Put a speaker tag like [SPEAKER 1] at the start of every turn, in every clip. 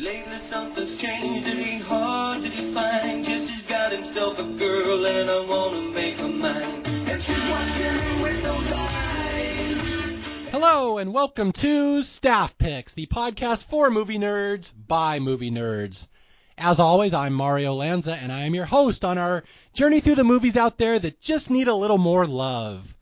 [SPEAKER 1] Lately something's changed, it ain't hard to define. Jesse's got himself a girl and I wanna make her mine. And she's watching with those eyes.
[SPEAKER 2] Hello and welcome to Staff Picks, the podcast for movie nerds by movie nerds. As always, I'm Mario Lanza and I am your host on our journey through the movies out there that just need a little more love.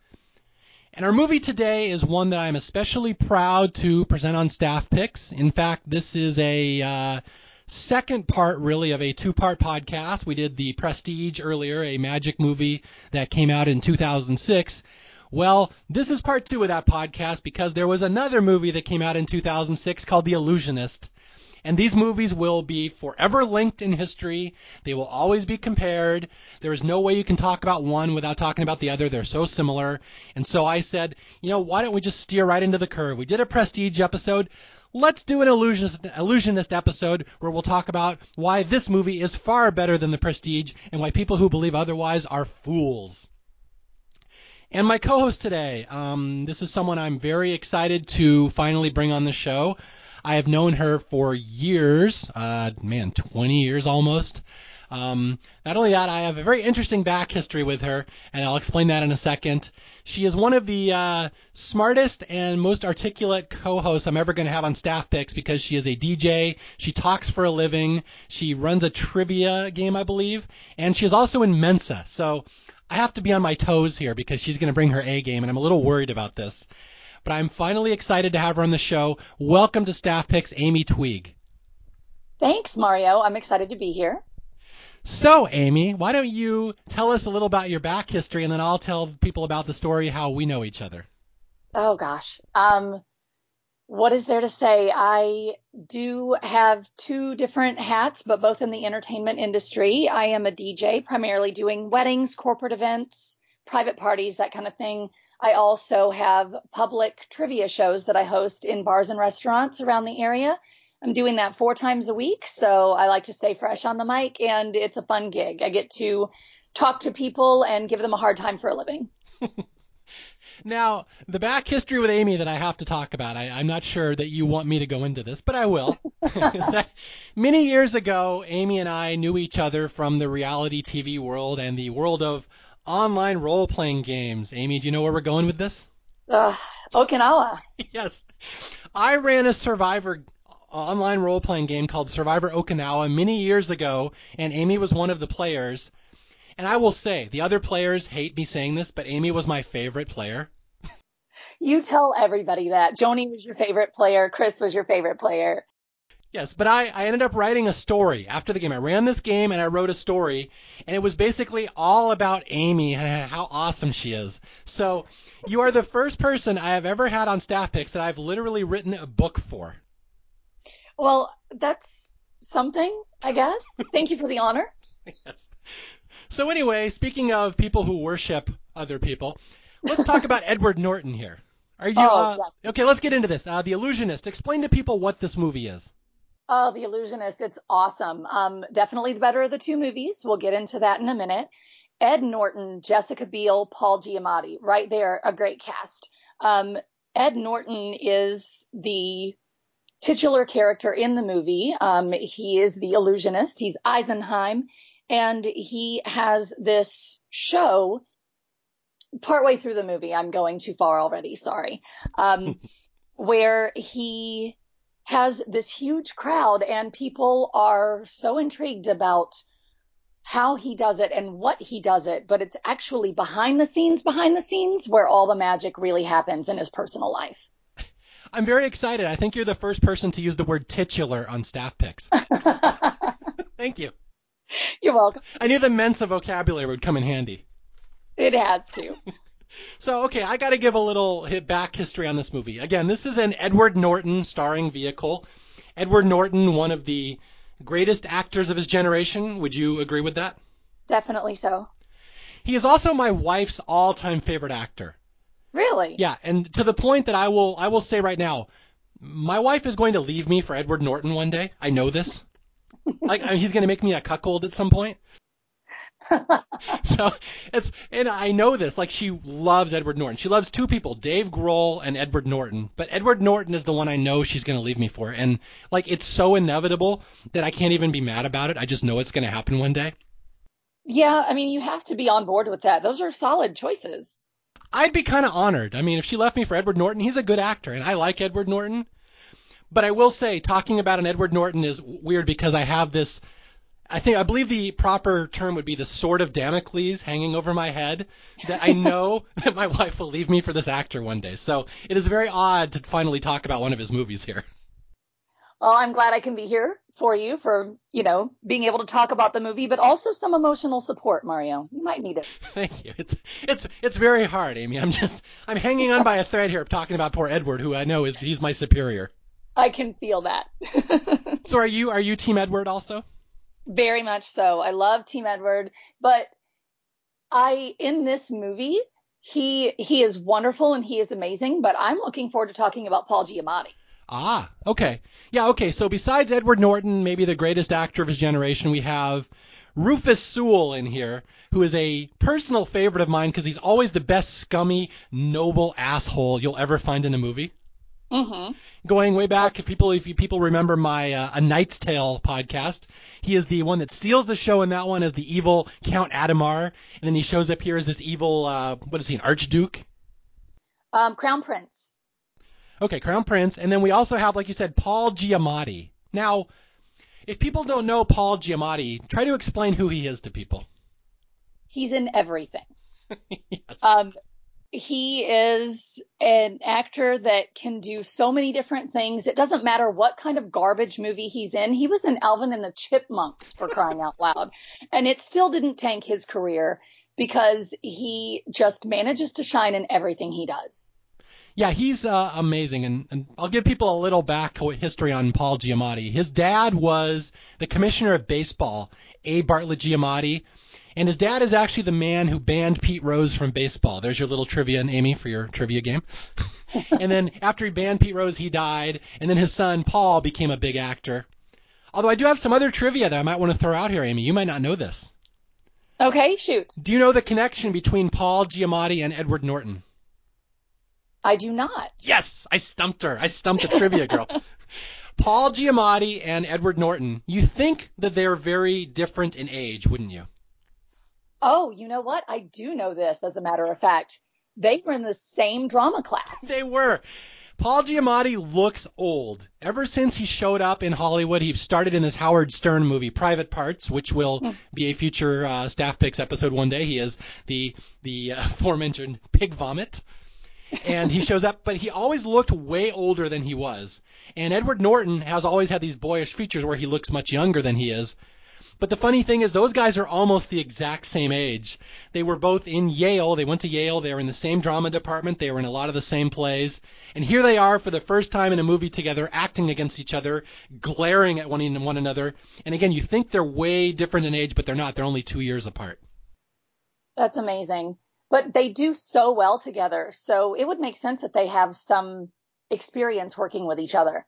[SPEAKER 2] And our movie today is one that I'm especially proud to present on Staff Picks. In fact, this is a uh, second part, really, of a two part podcast. We did The Prestige earlier, a magic movie that came out in 2006. Well, this is part two of that podcast because there was another movie that came out in 2006 called The Illusionist. And these movies will be forever linked in history. They will always be compared. There is no way you can talk about one without talking about the other. They're so similar. And so I said, you know, why don't we just steer right into the curve? We did a prestige episode. Let's do an illusionist, illusionist episode where we'll talk about why this movie is far better than the prestige and why people who believe otherwise are fools. And my co-host today, um, this is someone I'm very excited to finally bring on the show. I have known her for years, uh, man, 20 years almost. Um, not only that, I have a very interesting back history with her, and I'll explain that in a second. She is one of the uh, smartest and most articulate co-hosts I'm ever going to have on Staff Picks because she is a DJ. She talks for a living. She runs a trivia game, I believe, and she is also in Mensa. So I have to be on my toes here because she's going to bring her A game, and I'm a little worried about this but I'm finally excited to have her on the show. Welcome to Staff Picks, Amy Tweeg.
[SPEAKER 3] Thanks, Mario. I'm excited to be here.
[SPEAKER 2] So, Amy, why don't you tell us a little about your back history, and then I'll tell people about the story how we know each other.
[SPEAKER 3] Oh gosh, um, what is there to say? I do have two different hats, but both in the entertainment industry. I am a DJ, primarily doing weddings, corporate events, private parties, that kind of thing. I also have public trivia shows that I host in bars and restaurants around the area. I'm doing that four times a week, so I like to stay fresh on the mic, and it's a fun gig. I get to talk to people and give them a hard time for a living.
[SPEAKER 2] now, the back history with Amy that I have to talk about, I, am not sure that you want me to go into this, but I will. many years ago, Amy and I knew each other from the reality TV world and the world of online role playing games. Amy, do you know where we're going with this?
[SPEAKER 3] Uh, Okinawa.
[SPEAKER 2] yes. I ran a Survivor online role playing game called Survivor Okinawa many years ago, and Amy was one of the players. And I will say, the other players hate me saying this, but Amy was my favorite player.
[SPEAKER 3] You tell everybody that. Joni was your favorite player, Chris was your favorite player.
[SPEAKER 2] Yes, but I, I ended up writing a story after the game. I ran this game and I wrote a story, and it was basically all about Amy and how awesome she is. So you are the first person I have ever had on staff picks that I've literally written a book for.
[SPEAKER 3] Well, that's something, I guess. Thank you for the honor.
[SPEAKER 2] yes. So anyway, speaking of people who worship other people, let's talk about Edward Norton here. Are you?
[SPEAKER 3] Oh,
[SPEAKER 2] uh,
[SPEAKER 3] yes.
[SPEAKER 2] Okay, let's get into this. Uh, the Illusionist. Explain to people what this movie is.
[SPEAKER 3] Oh, The Illusionist. It's awesome. Um, definitely the better of the two movies. We'll get into that in a minute. Ed Norton, Jessica Biel, Paul Giamatti, right there, a great cast. Um, Ed Norton is the titular character in the movie. Um, he is the illusionist. He's Eisenheim, and he has this show. Partway through the movie, I'm going too far already. Sorry. Um, where he has this huge crowd and people are so intrigued about how he does it and what he does it, but it's actually behind the scenes, behind the scenes where all the magic really happens in his personal life.
[SPEAKER 2] I'm very excited. I think you're the first person to use the word titular on staff picks. Thank you.
[SPEAKER 3] You're welcome.
[SPEAKER 2] I knew the Mensa vocabulary would come in handy.
[SPEAKER 3] It has to.
[SPEAKER 2] So, okay, I got to give a little hit back history on this movie. Again, this is an Edward Norton starring vehicle. Edward Norton, one of the greatest actors of his generation. Would you agree with that?
[SPEAKER 3] Definitely so.
[SPEAKER 2] He is also my wife's all-time favorite actor.
[SPEAKER 3] Really?
[SPEAKER 2] Yeah, and to the point that I will I will say right now, my wife is going to leave me for Edward Norton one day. I know this. like he's going to make me a cuckold at some point. so it's and I know this. Like she loves Edward Norton. She loves two people, Dave Grohl and Edward Norton. But Edward Norton is the one I know she's going to leave me for. And like it's so inevitable that I can't even be mad about it. I just know it's going to happen one day.
[SPEAKER 3] Yeah, I mean, you have to be on board with that. Those are solid choices.
[SPEAKER 2] I'd be kind of honored. I mean, if she left me for Edward Norton, he's a good actor, and I like Edward Norton. But I will say, talking about an Edward Norton is weird because I have this. I think I believe the proper term would be the sword of Damocles hanging over my head that I know that my wife will leave me for this actor one day. So it is very odd to finally talk about one of his movies here.
[SPEAKER 3] Well, I'm glad I can be here for you for, you know, being able to talk about the movie, but also some emotional support, Mario. You might need it.
[SPEAKER 2] Thank you. It's it's it's very hard, Amy. I'm just I'm hanging on by a thread here talking about poor Edward, who I know is he's my superior.
[SPEAKER 3] I can feel that.
[SPEAKER 2] so are you are you Team Edward also?
[SPEAKER 3] Very much so. I love Team Edward, but I in this movie he he is wonderful and he is amazing, but I'm looking forward to talking about Paul Giamatti.
[SPEAKER 2] Ah, okay. Yeah, okay. So besides Edward Norton, maybe the greatest actor of his generation, we have Rufus Sewell in here, who is a personal favorite of mine because he's always the best scummy, noble asshole you'll ever find in a movie.
[SPEAKER 3] Mm-hmm.
[SPEAKER 2] Going way back, if people if you people remember my uh, A Knight's Tale podcast, he is the one that steals the show in that one as the evil Count Adhemar, and then he shows up here as this evil uh, what is he, an archduke?
[SPEAKER 3] Um, Crown Prince.
[SPEAKER 2] Okay, Crown Prince, and then we also have, like you said, Paul Giamatti. Now, if people don't know Paul Giamatti, try to explain who he is to people.
[SPEAKER 3] He's in everything.
[SPEAKER 2] yes.
[SPEAKER 3] Um, he is an actor that can do so many different things. It doesn't matter what kind of garbage movie he's in. He was in Alvin and the Chipmunks for crying out loud. And it still didn't tank his career because he just manages to shine in everything he does.
[SPEAKER 2] Yeah, he's uh, amazing, and, and I'll give people a little back history on Paul Giamatti. His dad was the commissioner of baseball, A. Bartlett Giamatti, and his dad is actually the man who banned Pete Rose from baseball. There's your little trivia, Amy, for your trivia game. and then after he banned Pete Rose, he died, and then his son Paul became a big actor. Although I do have some other trivia that I might want to throw out here, Amy. You might not know this.
[SPEAKER 3] Okay, shoot.
[SPEAKER 2] Do you know the connection between Paul Giamatti and Edward Norton?
[SPEAKER 3] I do not.
[SPEAKER 2] Yes, I stumped her. I stumped the trivia girl. Paul Giamatti and Edward Norton. You think that they're very different in age, wouldn't you?
[SPEAKER 3] Oh, you know what? I do know this, as a matter of fact. They were in the same drama class.
[SPEAKER 2] They were. Paul Giamatti looks old. Ever since he showed up in Hollywood, he started in this Howard Stern movie, Private Parts, which will
[SPEAKER 3] Hmm.
[SPEAKER 2] be a future uh, Staff Picks episode one day. He is the the uh, aforementioned Pig Vomit, and he shows up, but he always looked way older than he was. And Edward Norton has always had these boyish features where he looks much younger than he is. But the funny thing is, those guys are almost the exact same age. They were both in Yale. They went to Yale. They were in the same drama department. They were in a lot of the same plays. And here they are for the first time in a movie together, acting against each other, glaring at one, one another. And again, you think they're way different in age, but they're not. They're only two years apart.
[SPEAKER 3] That's amazing. But they do so well together. So it would make sense that they have some experience working with each other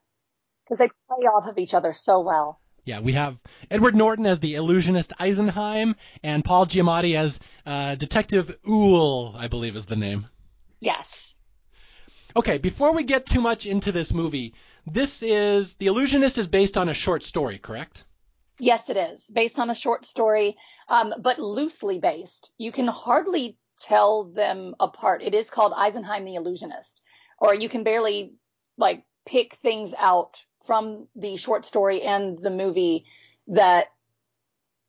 [SPEAKER 3] because they play off of each other so well.
[SPEAKER 2] Yeah, we have Edward Norton as the illusionist Eisenheim and Paul Giamatti as uh, Detective Uhl, I believe is the name.
[SPEAKER 3] Yes.
[SPEAKER 2] Okay, before we get too much into this movie, this is The Illusionist is based on a short story, correct?
[SPEAKER 3] Yes, it is based on a short story, um, but loosely based. You can hardly tell them apart. It is called Eisenheim the Illusionist, or you can barely like pick things out from the short story and the movie that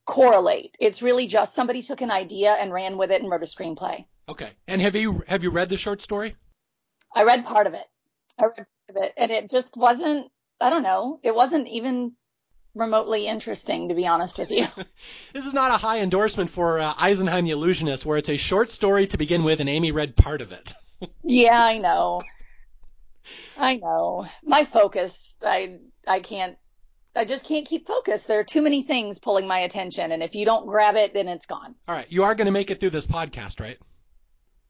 [SPEAKER 3] correlate. It's really just somebody took an idea and ran with it and wrote a screenplay.
[SPEAKER 2] Okay. And have you have you read the short story?
[SPEAKER 3] I read part of it. I read part of it, and it just wasn't. I don't know. It wasn't even remotely interesting, to be honest with you.
[SPEAKER 2] This is not a high endorsement for uh, Eisenheim the Illusionist, where it's a short story to begin with, and Amy read part of it.
[SPEAKER 3] yeah, I know. I know. My focus, I I can't I just can't keep focused. There are too many things pulling my attention and if you don't grab it then it's gone.
[SPEAKER 2] All right, you are going to make it through this podcast, right?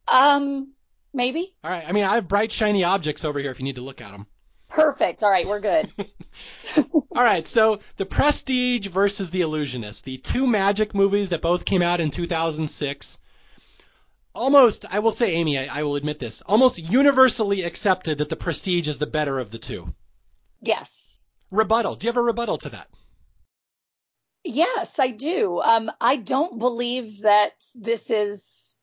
[SPEAKER 3] Um maybe.
[SPEAKER 2] All right. I mean, I have bright shiny objects over here if you need to look at them.
[SPEAKER 3] Perfect. All right, we're good.
[SPEAKER 2] All right, so The Prestige versus The Illusionist, the two magic movies that both came out in 2006. Almost, I will say, Amy, I, I will admit this, almost universally accepted that The Prestige is the better of the two.
[SPEAKER 3] Yes.
[SPEAKER 2] Rebuttal. Do you have a rebuttal to that?
[SPEAKER 3] Yes, I do. Um, I don't believe that this is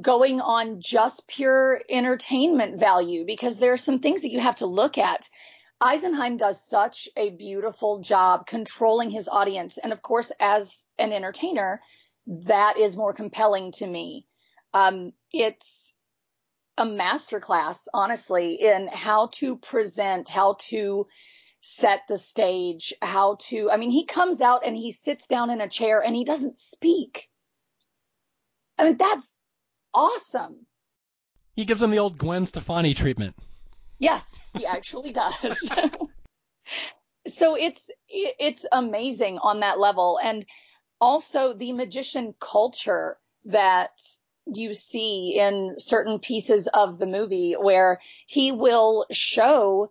[SPEAKER 3] going on just pure entertainment value because there are some things that you have to look at. Eisenheim does such a beautiful job controlling his audience. And of course, as an entertainer, that is more compelling to me. Um, it's a masterclass, honestly, in how to present, how to set the stage, how to, I mean, he comes out and he sits down in a chair and he doesn't speak. I mean, that's awesome.
[SPEAKER 2] He gives him the old Gwen Stefani treatment.
[SPEAKER 3] Yes, he actually does. so it's it's amazing on that level and also the magician culture that you see in certain pieces of the movie where he will show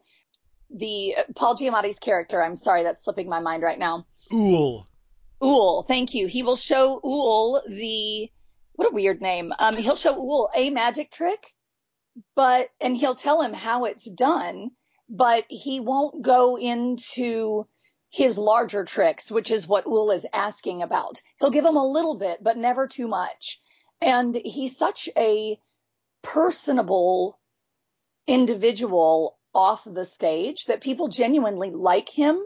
[SPEAKER 3] the Paul Giamatti's character. I'm sorry, that's slipping my mind right now.
[SPEAKER 2] Uhl.
[SPEAKER 3] Uhl, thank you. He will show Uhl the what a weird name. Um, he'll show Uhl a magic trick, but and he'll tell him how it's done, but he won't go into his larger tricks, which is what Uhl is asking about. He'll give him a little bit, but never too much. And he's such a personable individual off the stage that people genuinely like him,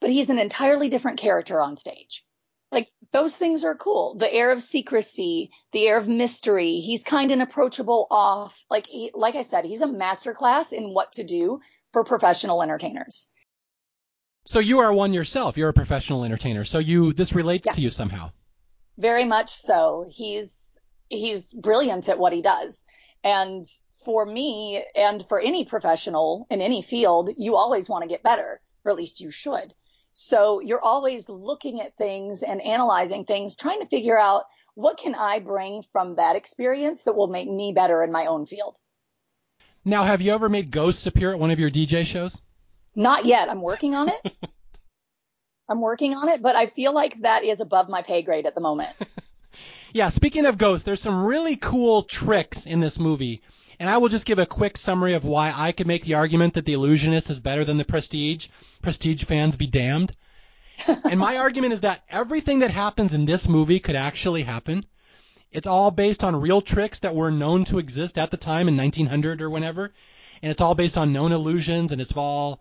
[SPEAKER 3] but he's an entirely different character on stage. Like those things are cool. The air of secrecy, the air of mystery. He's kind and approachable off. Like he, like I said, he's a masterclass in what to do for professional entertainers.
[SPEAKER 2] So you are one yourself. You're a professional entertainer. So you this relates
[SPEAKER 3] yeah.
[SPEAKER 2] to you somehow.
[SPEAKER 3] Very much so. He's he's brilliant at what he does. And for me and for any professional in any field, you always want to get better, or at least you should. So you're always looking at things and analyzing things, trying to figure out what can I bring from that experience that will make me better in my own field.
[SPEAKER 2] Now, have you ever made ghosts appear at one of your DJ shows?
[SPEAKER 3] Not yet. I'm working on it. I'm working on it, but I feel like that is above my pay grade at the moment.
[SPEAKER 2] yeah, speaking of ghosts, there's some really cool tricks in this movie and I will just give a quick summary of why I could make the argument that The Illusionist is better than The Prestige. Prestige fans be damned. and my argument is that everything that happens in this movie could actually happen. It's all based on real tricks that were known to exist at the time in 1900 or whenever. And it's all based on known illusions and it's all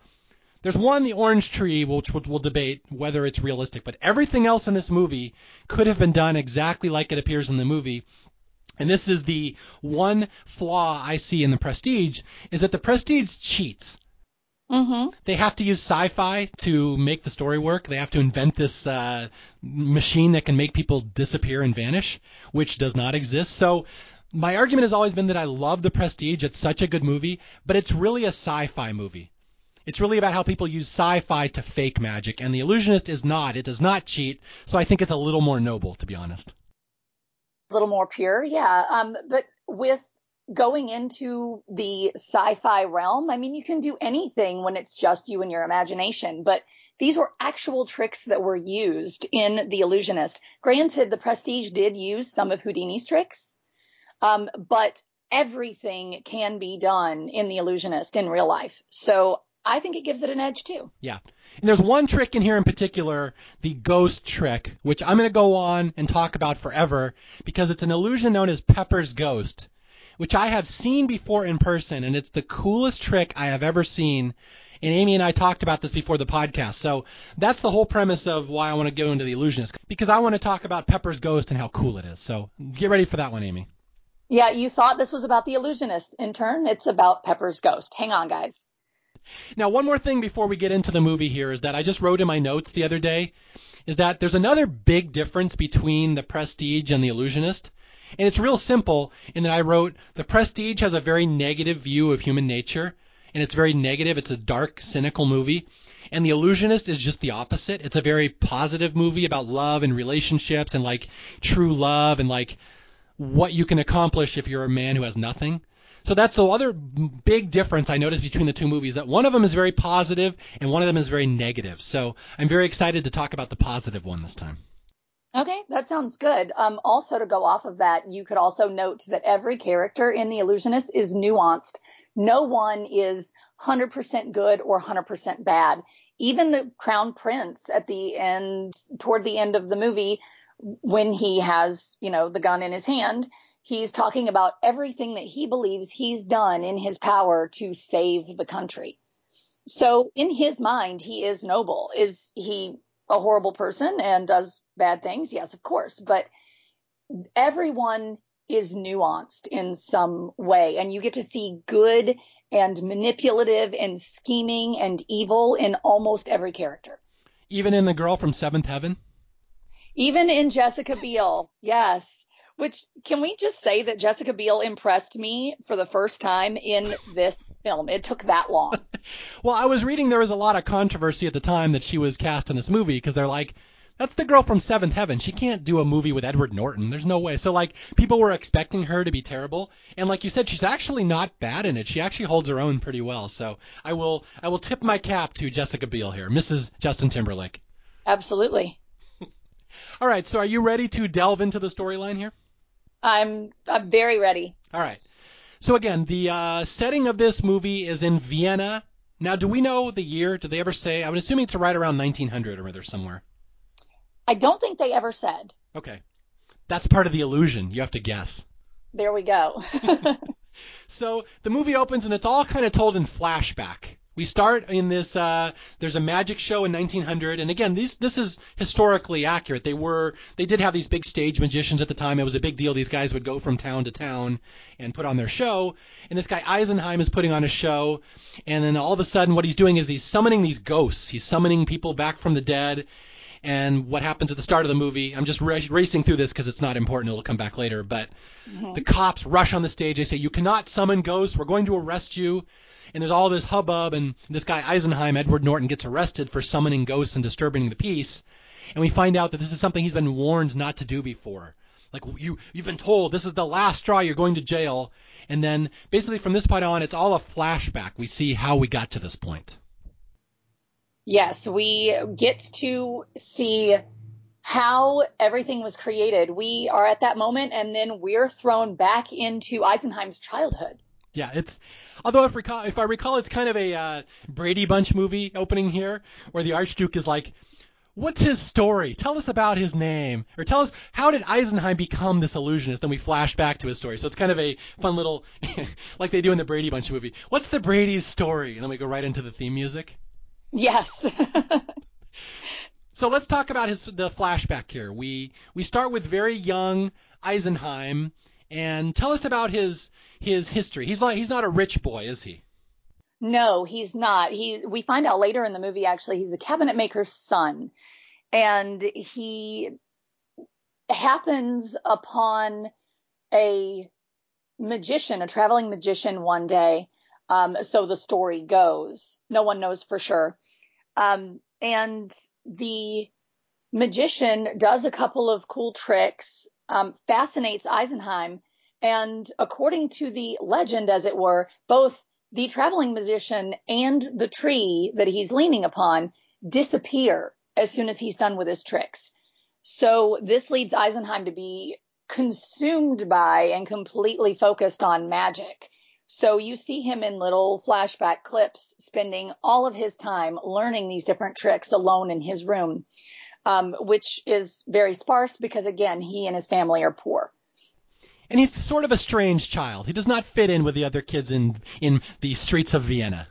[SPEAKER 2] there's one, the orange tree, which we'll, debate whether it's realistic, but everything else in this movie could have been done exactly like it appears in the movie, and this is the one flaw I see in the Prestige is that the Prestige cheats.
[SPEAKER 3] Mm-hmm.
[SPEAKER 2] They have to use sci-fi to make the story work. They have to invent this uh, machine that can make people disappear and vanish, which does not exist. So my argument has always been that I love The Prestige. It's such a good movie, but it's really a sci-fi movie. It's really about how people use sci-fi to fake magic, and The Illusionist is not. It does not cheat, so I think it's a little more noble, to be honest
[SPEAKER 3] a little more pure, yeah. Um, but with going into the sci-fi realm, I mean, you can do anything when it's just you and your imagination, but these were actual tricks that were used in The Illusionist. Granted, the Prestige did use some of Houdini's tricks, um, but everything can be done in The Illusionist in real life. So I think it gives it an edge too.
[SPEAKER 2] Yeah. And there's one trick in here in particular, the ghost trick, which I'm going to go on and talk about forever because it's an illusion known as Pepper's Ghost, which I have seen before in person, and it's the coolest trick I have ever seen. And Amy and I talked about this before the podcast. So that's the whole premise of why I want to go into the illusionist because I want to talk about Pepper's Ghost and how cool it is. So get ready for that one, Amy.
[SPEAKER 3] Yeah, you thought this was about the illusionist. In turn, it's about Pepper's Ghost. Hang on, guys.
[SPEAKER 2] Now, one more thing before we get into the movie here is that I just wrote in my notes the other day is that there's another big difference between The Prestige and The Illusionist. And it's real simple in that I wrote The Prestige has a very negative view of human nature, and it's very negative. It's a dark, cynical movie. And The Illusionist is just the opposite. It's a very positive movie about love and relationships and like true love and like what you can accomplish if you're a man who has nothing. So that's the other big difference I noticed between the two movies that one of them is very positive and one of them is very negative. So I'm very excited to talk about the positive one this time.
[SPEAKER 3] Okay, that sounds good. Um, also, to go off of that, you could also note that every character in The Illusionist is nuanced. No one is 100% good or 100% bad. Even the crown prince at the end, toward the end of the movie, when he has, you know, the gun in his hand, he's talking about everything that he believes he's done in his power to save the country. So in his mind, he is noble. Is he a horrible person and does bad things? Yes, of course. But everyone is nuanced in some way and you get to see good and manipulative and scheming and evil in almost every character.
[SPEAKER 2] Even in the girl from Seventh Heaven?
[SPEAKER 3] Even in Jessica Biel, yes. Which can we just say that Jessica Biel impressed me for the first time in this film? It took that long.
[SPEAKER 2] well, I was reading there was a lot of controversy at the time that she was cast in this movie because they're like, that's the girl from Seventh Heaven. She can't do a movie with Edward Norton. There's no way. So like people were expecting her to be terrible, and like you said, she's actually not bad in it. She actually holds her own pretty well. So I will I will tip my cap to Jessica Biel here, Mrs. Justin Timberlake.
[SPEAKER 3] Absolutely.
[SPEAKER 2] All right. So are you ready to delve into the storyline here?
[SPEAKER 3] I'm I'm very ready.
[SPEAKER 2] All right. So again, the uh, setting of this movie is in Vienna. Now, do we know the year? Do they ever say? I'm assuming it's right around 1900 or rather somewhere.
[SPEAKER 3] I don't think they ever said.
[SPEAKER 2] Okay. That's part of the illusion. You have to guess.
[SPEAKER 3] There we go.
[SPEAKER 2] so the movie opens and it's all kind of told in flashback. We start in this. Uh, there's a magic show in 1900, and again, this this is historically accurate. They were they did have these big stage magicians at the time. It was a big deal. These guys would go from town to town and put on their show. And this guy Eisenheim is putting on a show, and then all of a sudden, what he's doing is he's summoning these ghosts. He's summoning people back from the dead. And what happens at the start of the movie? I'm just racing through this because it's not important. It'll come back later. But mm-hmm. the cops rush on the stage. They say, "You cannot summon ghosts. We're going to arrest you." And there's all this hubbub, and this guy Eisenheim, Edward Norton, gets arrested for summoning ghosts and disturbing the peace, and we find out that this is something he's been warned not to do before. Like you, you've been told this is the last straw. You're going to jail, and then basically from this point on, it's all a flashback. We see how we got to this point.
[SPEAKER 3] Yes, we get to see how everything was created. We are at that moment, and then we're thrown back into Eisenheim's childhood.
[SPEAKER 2] Yeah, it's although if recall if I recall, it's kind of a uh, Brady Bunch movie opening here, where the Archduke is like, "What's his story? Tell us about his name, or tell us how did Eisenheim become this illusionist?" Then we flash back to his story. So it's kind of a fun little, like they do in the Brady Bunch movie. What's the Brady's story? And then we go right into the theme music.
[SPEAKER 3] Yes.
[SPEAKER 2] so let's talk about his the flashback here. We we start with very young Eisenheim, and tell us about his his history. He's like he's not a rich boy, is he?
[SPEAKER 3] No, he's not. He we find out later in the movie actually he's a cabinet maker's son. And he happens upon a magician, a traveling magician one day. Um, so the story goes. No one knows for sure. Um, and the magician does a couple of cool tricks, um, fascinates Eisenheim, and according to the legend, as it were, both the traveling musician and the tree that he's leaning upon disappear as soon as he's done with his tricks. So this leads Eisenheim to be consumed by and completely focused on magic. So you see him in little flashback clips spending all of his time learning these different tricks alone in his room, um, which is very sparse because again, he and his family are poor
[SPEAKER 2] and he's sort of a strange child. He does not fit in with the other kids in in the streets of Vienna.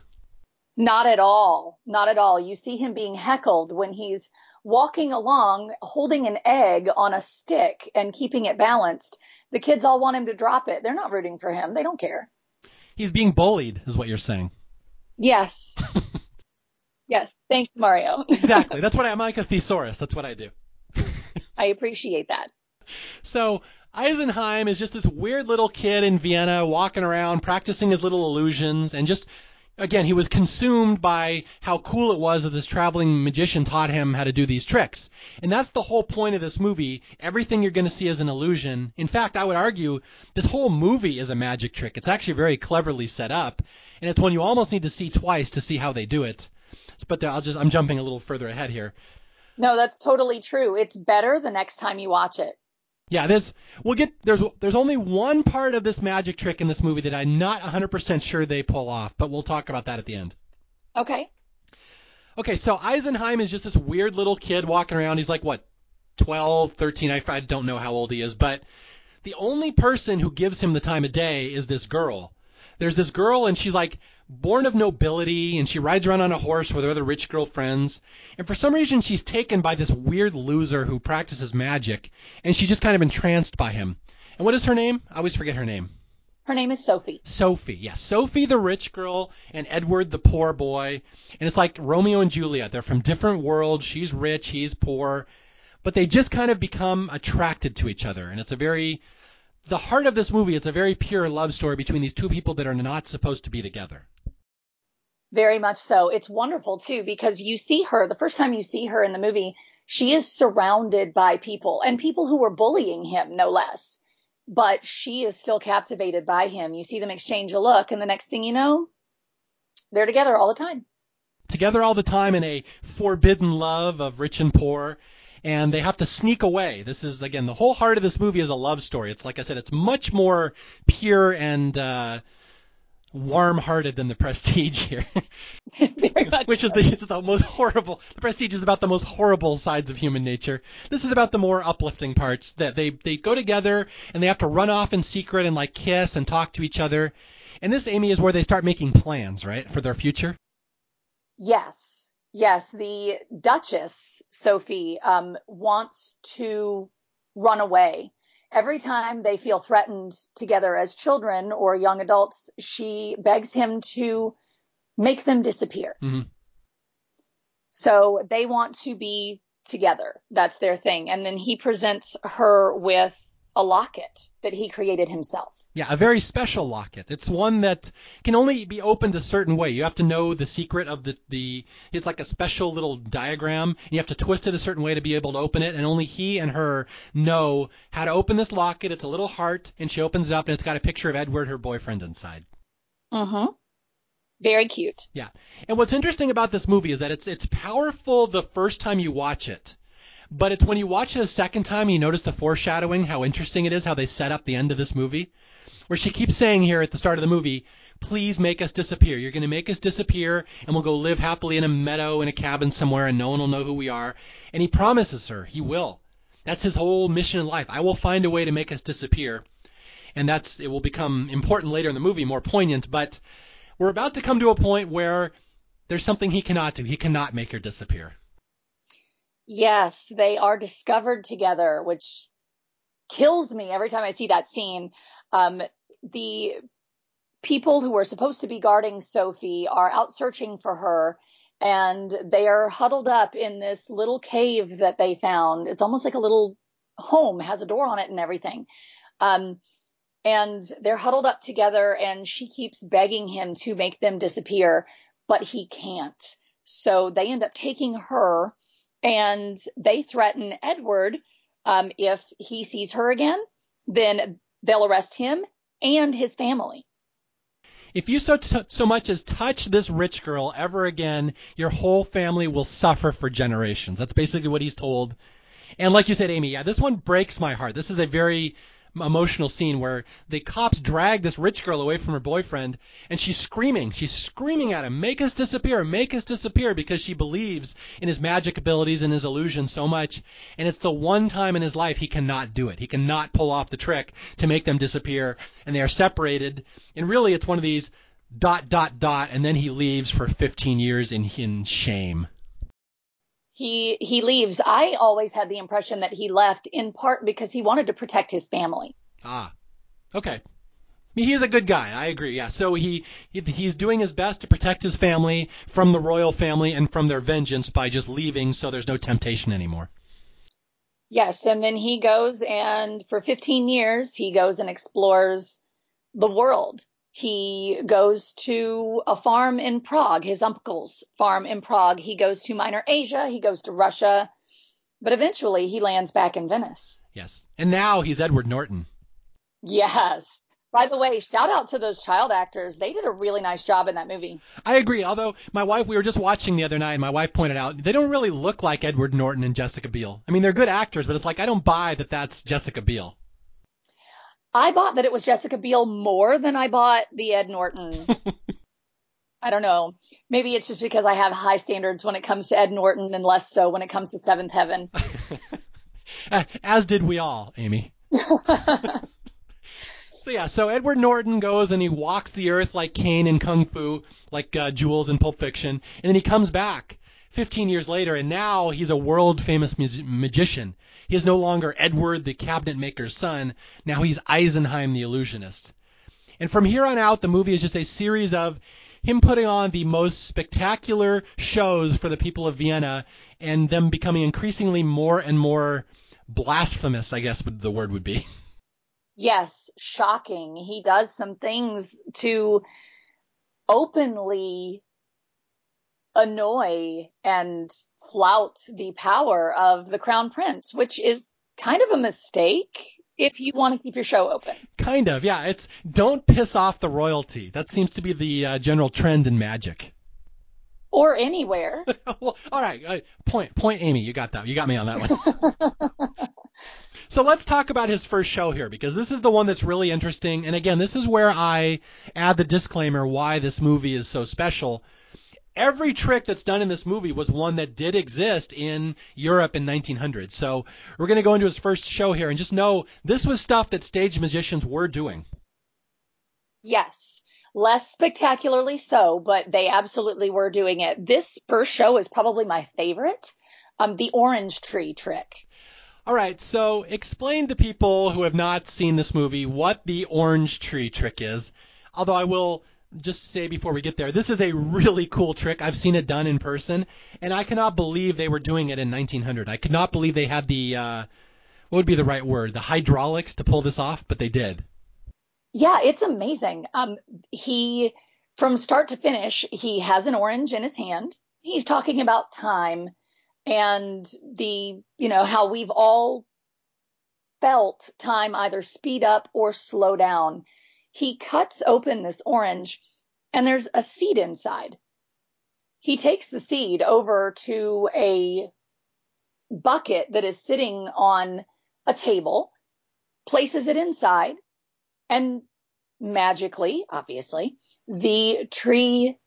[SPEAKER 3] Not at all. Not at all. You see him being heckled when he's walking along holding an egg on a stick and keeping it balanced. The kids all want him to drop it. They're not rooting for him. They don't care.
[SPEAKER 2] He's being bullied, is what you're saying.
[SPEAKER 3] Yes. yes. Thanks, Mario.
[SPEAKER 2] exactly. That's what I, I'm like a thesaurus. That's what I do.
[SPEAKER 3] I appreciate that.
[SPEAKER 2] So Eisenheim is just this weird little kid in Vienna walking around practicing his little illusions and just again, he was consumed by how cool it was that this traveling magician taught him how to do these tricks. And that's the whole point of this movie. Everything you're going to see is an illusion. In fact, I would argue this whole movie is a magic trick. It's actually very cleverly set up, and it's one you almost need to see twice to see how they do it. But I'll just I'm jumping a little further ahead here.
[SPEAKER 3] No, that's totally true. It's better the next time you watch it.
[SPEAKER 2] Yeah, there's we'll get there's there's only one part of this magic trick in this movie that I'm not 100% sure they pull off, but we'll talk about that at the end.
[SPEAKER 3] Okay.
[SPEAKER 2] Okay, so Eisenheim is just this weird little kid walking around. He's like what 12, 13, I, I don't know how old he is, but the only person who gives him the time of day is this girl. There's this girl and she's like born of nobility and she rides around on a horse with her other rich girl friends. And for some reason, she's taken by this weird loser who practices magic and she's just kind of entranced by him. And what is her name? I always forget her name.
[SPEAKER 3] Her name is Sophie.
[SPEAKER 2] Sophie, yes. Yeah. Sophie, the rich girl, and Edward, the poor boy. And it's like Romeo and Juliet. They're from different worlds. She's rich, he's poor. But they just kind of become attracted to each other. And it's a very, the heart of this movie, it's a very pure love story between these two people that are not supposed to be together.
[SPEAKER 3] Very much so. It's wonderful too because you see her the first time you see her in the movie, she is surrounded by people and people who are bullying him, no less. But she is still captivated by him. You see them exchange a look, and the next thing you know, they're together all the time.
[SPEAKER 2] Together all the time in a forbidden love of rich and poor and they have to sneak away. This is again the whole heart of this movie is a love story. It's like I said, it's much more pure and uh, warm-hearted than the Prestige here, which is the, the most horrible. The Prestige is about the most horrible sides of human nature. This is about the more uplifting parts that they they go together and they have to run off in secret and like kiss and talk to each other. And this, Amy, is where they start making plans, right, for their future.
[SPEAKER 3] Yes, yes. The Duchess Sophie um, wants to run away every time they feel threatened together as children or young adults, she begs him to make them disappear. Mm-hmm. So they want to be together. That's their thing. And then he presents her with a locket that he created himself.
[SPEAKER 2] Yeah, a very special locket. It's one that can only be opened a certain way. You have to know the secret of the the. It's like a special little diagram. You have to twist it a certain way to be able to open it, and only he and her know how to open this locket. It's a little heart, and she opens it up, and it's got a picture of Edward, her boyfriend, inside.
[SPEAKER 3] Mm-hmm. Very cute.
[SPEAKER 2] Yeah. And what's interesting about this movie is that it's it's powerful the first time you watch it. But it's when you watch it a second time, you notice the foreshadowing, how interesting it is, how they set up the end of this movie. Where she keeps saying here at the start of the movie, please make us disappear. You're going to make us disappear, and we'll go live happily in a meadow in a cabin somewhere, and no one will know who we are. And he promises her he will. That's his whole mission in life. I will find a way to make us disappear. And that's it will become important later in the movie, more poignant. But we're about to come to a point where there's something he cannot do. He cannot make her disappear.
[SPEAKER 3] Yes, they are discovered together, which kills me every time I see that scene. Um, the people who are supposed to be guarding Sophie are out searching for her and they are huddled up in this little cave that they found. It's almost like a little home, has a door on it and everything. Um, and they're huddled up together and she keeps begging him to make them disappear, but he can't. So they end up taking her and they threaten Edward um, if he sees her again, then they'll arrest him and his family.
[SPEAKER 2] If you so t- so much as touch this rich girl ever again, your whole family will suffer for generations. That's basically what he's told. And like you said, Amy, yeah, this one breaks my heart. This is a very emotional scene where the cops drag this rich girl away from her boyfriend and she's screaming. She's screaming at him, make us disappear, make us disappear because she believes in his magic abilities and his illusion so much. And it's the one time in his life he cannot do it. He cannot pull off the trick to make them disappear and they are separated. And really it's one of these dot, dot, dot, and then he leaves for 15 years in, in shame
[SPEAKER 3] he he leaves. I always had the impression that he left in part because he wanted to protect his family.
[SPEAKER 2] Ah, okay. He is a good guy. I agree. Yeah. So he, he he's doing his best to protect his family from the royal family and from their vengeance by just leaving, so there's no temptation anymore.
[SPEAKER 3] Yes, and then he goes and for 15 years he goes and explores the world He goes to a farm in Prague, his uncle's farm in Prague. He goes to Minor Asia. He goes to Russia. But eventually he lands back in Venice.
[SPEAKER 2] Yes. And now he's Edward Norton.
[SPEAKER 3] Yes. By the way, shout out to those child actors. They did a really nice job in that movie.
[SPEAKER 2] I agree. Although my wife, we were just watching the other night, and my wife pointed out they don't really look like Edward Norton and Jessica Biel. I mean, they're good actors, but it's like I don't buy that that's Jessica Biel.
[SPEAKER 3] I bought that it was Jessica Biel more than I bought the Ed Norton. I don't know. Maybe it's just because I have high standards when it comes to Ed Norton and less so when it comes to Seventh Heaven.
[SPEAKER 2] As did we all, Amy. So yeah, so Edward Norton goes and he walks the earth like Caine in Kung Fu, like uh, Jules in Pulp Fiction, and then he comes back 15 years later, and now he's a world famous magician. He is no longer Edward the cabinet maker's son. Now he's Eisenheim the illusionist. And from here on out, the movie is just a series of him putting on the most spectacular shows for the people of Vienna, and them becoming increasingly more and more blasphemous. I guess the word would be.
[SPEAKER 3] yes, shocking. He does some things to openly annoy and flout the power of the crown prince, which is kind of a mistake if you want to keep your show open.
[SPEAKER 2] Kind of, yeah. It's don't piss off the royalty. That seems to be the uh, general trend in magic.
[SPEAKER 3] Or anywhere.
[SPEAKER 2] well, all right. Uh, point, point, Amy. You got that. You got me on that one. So let's talk about his first show here because this is the one that's really interesting. And again, this is where I add the disclaimer why this movie is so special. Every trick that's done in this movie was one that did exist in Europe in 1900. So we're going to go into his first show here and just know this was stuff that stage magicians were doing.
[SPEAKER 3] Yes. Less spectacularly so, but they absolutely were doing it. This first show is probably my favorite. Um, the orange tree trick.
[SPEAKER 2] All right, so explain to people who have not seen this movie what the orange tree trick is. Although I will just say before we get there, this is a really cool trick. I've seen it done in person, and I cannot believe they were doing it in 1900. I cannot believe they had the uh, what would be the right word, the hydraulics to pull this off, but they did.
[SPEAKER 3] Yeah, it's amazing. Um, he from start to finish, he has an orange in his hand. He's talking about time and the, you know, how we've all felt time either speed up or slow down. He cuts open this orange and there's a seed inside. He takes the seed over to a bucket that is sitting on a table, places it inside, and magically, obviously, the tree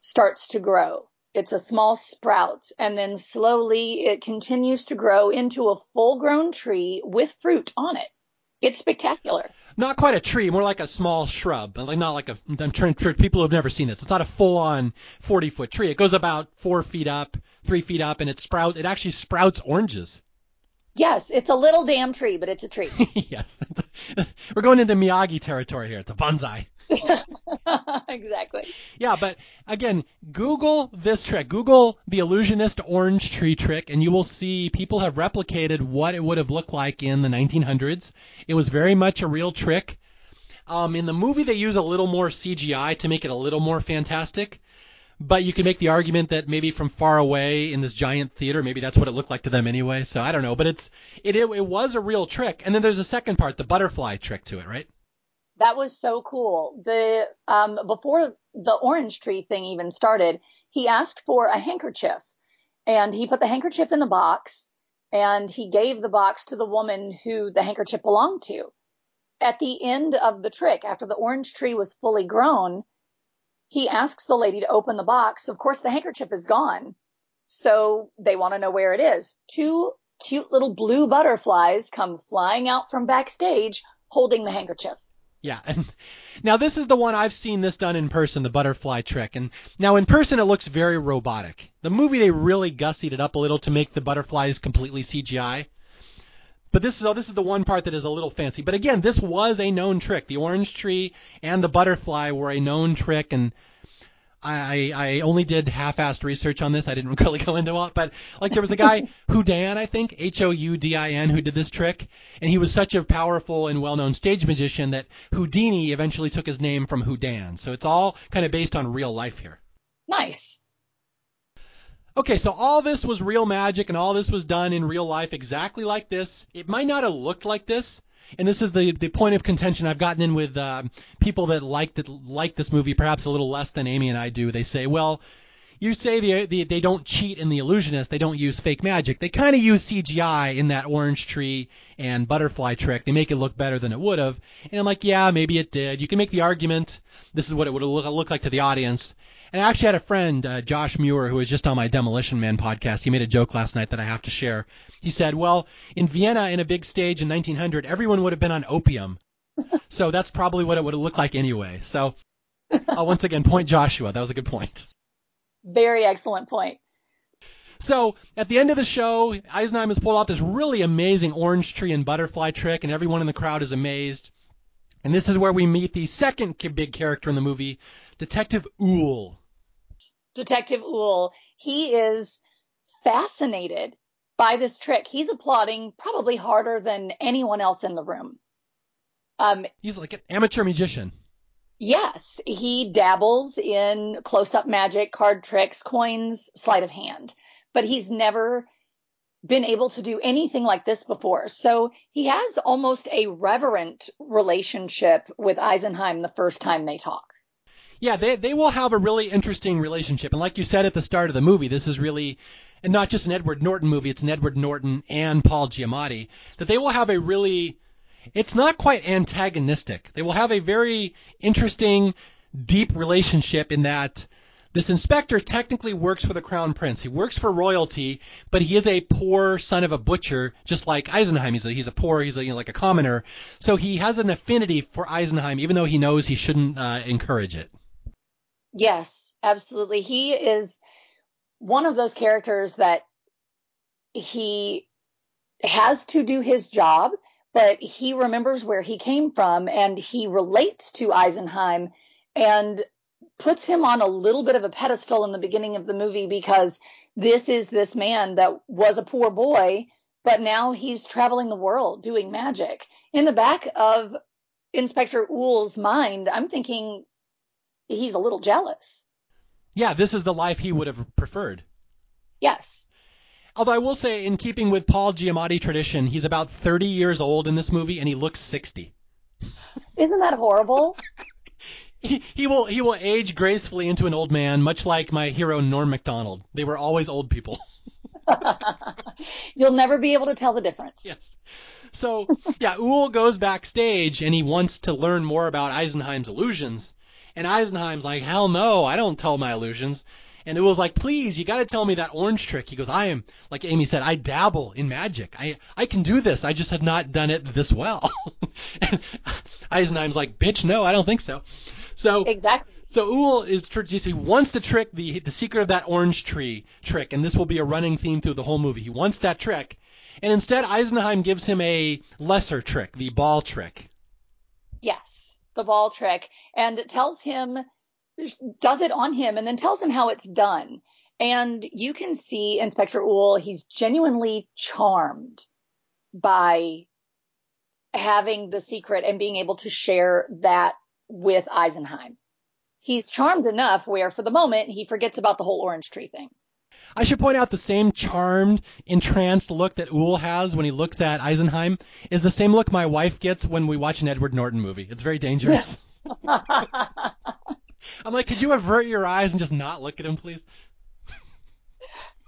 [SPEAKER 3] starts to grow. It's a small sprout and then slowly it continues to grow into a full grown tree with fruit on it. It's spectacular.
[SPEAKER 2] Not quite a tree, more like a small shrub, but like not like a. I'm trying for people who have never seen this. It's not a full-on 40-foot tree. It goes about four feet up, three feet up, and it sprout. It actually sprouts oranges.
[SPEAKER 3] Yes, it's a little damn tree, but it's a tree.
[SPEAKER 2] yes, we're going into Miyagi territory here. It's a bonsai.
[SPEAKER 3] exactly.
[SPEAKER 2] Yeah, but again, Google this trick. Google the illusionist orange tree trick, and you will see people have replicated what it would have looked like in the 1900s. It was very much a real trick. Um, in the movie, they use a little more CGI to make it a little more fantastic. But you can make the argument that maybe from far away in this giant theater, maybe that's what it looked like to them anyway. So I don't know, but it's it it, it was a real trick. And then there's a second part, the butterfly trick to it, right?
[SPEAKER 3] That was so cool. The um, before the orange tree thing even started, he asked for a handkerchief, and he put the handkerchief in the box, and he gave the box to the woman who the handkerchief belonged to. At the end of the trick, after the orange tree was fully grown, he asks the lady to open the box. Of course, the handkerchief is gone. So they want to know where it is. Two cute little blue butterflies come flying out from backstage holding the handkerchief.
[SPEAKER 2] Yeah. Now this is the one I've seen this done in person, the butterfly trick. And now in person it looks very robotic. The movie they really gussied it up a little to make the butterflies completely CGI. But this is oh, this is the one part that is a little fancy. But again, this was a known trick. The orange tree and the butterfly were a known trick and I, I only did half-assed research on this. I didn't really go into it, but like there was a guy Houdin, I think H O U D I N, who did this trick, and he was such a powerful and well-known stage magician that Houdini eventually took his name from Houdin. So it's all kind of based on real life here.
[SPEAKER 3] Nice.
[SPEAKER 2] Okay, so all this was real magic, and all this was done in real life exactly like this. It might not have looked like this, and this is the the point of contention I've gotten in with uh, people that like that like this movie perhaps a little less than Amy and I do. They say, well, you say the, the, they don't cheat in the illusionist, they don't use fake magic. They kind of use CGI in that orange tree and butterfly trick. They make it look better than it would have. And I'm like, yeah, maybe it did. You can make the argument. This is what it would look, look like to the audience. And I actually had a friend, uh, Josh Muir, who was just on my Demolition Man podcast. He made a joke last night that I have to share. He said, well, in Vienna, in a big stage in 1900, everyone would have been on opium. so that's probably what it would have looked like anyway. So I'll once again point Joshua. That was a good point.
[SPEAKER 3] Very excellent point.
[SPEAKER 2] So at the end of the show, Eisenheim has pulled off this really amazing orange tree and butterfly trick, and everyone in the crowd is amazed. And this is where we meet the second big character in the movie, Detective Uhl.
[SPEAKER 3] Detective Uhl. He is fascinated by this trick. He's applauding probably harder than anyone else in the room.
[SPEAKER 2] Um, He's like an amateur magician.
[SPEAKER 3] Yes, he dabbles in close up magic, card tricks, coins, sleight of hand, but he's never been able to do anything like this before. So he has almost a reverent relationship with Eisenheim the first time they talk.
[SPEAKER 2] Yeah, they they will have a really interesting relationship. And like you said at the start of the movie, this is really and not just an Edward Norton movie, it's an Edward Norton and Paul Giamatti, that they will have a really it's not quite antagonistic. They will have a very interesting, deep relationship in that this inspector technically works for the crown prince. He works for royalty, but he is a poor son of a butcher, just like Eisenheim. He's a, he's a poor, he's a, you know, like a commoner. So he has an affinity for Eisenheim, even though he knows he shouldn't uh, encourage it.
[SPEAKER 3] Yes, absolutely. He is one of those characters that he has to do his job but he remembers where he came from and he relates to Eisenheim and puts him on a little bit of a pedestal in the beginning of the movie because this is this man that was a poor boy, but now he's traveling the world doing magic. In the back of Inspector Uhl's mind, I'm thinking he's a little jealous.
[SPEAKER 2] Yeah, this is the life he would have preferred.
[SPEAKER 3] Yes.
[SPEAKER 2] Although I will say, in keeping with Paul Giamatti tradition, he's about 30 years old in this movie, and he looks 60.
[SPEAKER 3] Isn't that horrible?
[SPEAKER 2] he, he will he will age gracefully into an old man, much like my hero Norm Macdonald. They were always old people.
[SPEAKER 3] You'll never be able to tell the difference.
[SPEAKER 2] Yes. So yeah, Uhl goes backstage and he wants to learn more about Eisenheim's illusions. And Eisenheim's like, hell no, I don't tell my illusions. And it was like, please, you got to tell me that orange trick. He goes, I am, like Amy said, I dabble in magic. I, I can do this. I just have not done it this well. and Eisenheim's like, bitch, no, I don't think so. So
[SPEAKER 3] exactly.
[SPEAKER 2] So Uhl is he wants the trick, the the secret of that orange tree trick, and this will be a running theme through the whole movie. He wants that trick, and instead Eisenheim gives him a lesser trick, the ball trick.
[SPEAKER 3] Yes, the ball trick, and tells him does it on him and then tells him how it's done. And you can see Inspector Uhl, he's genuinely charmed by having the secret and being able to share that with Eisenheim. He's charmed enough where for the moment he forgets about the whole orange tree thing.
[SPEAKER 2] I should point out the same charmed, entranced look that Uhl has when he looks at Eisenheim is the same look my wife gets when we watch an Edward Norton movie. It's very dangerous. I'm like, could you avert your eyes and just not look at him, please?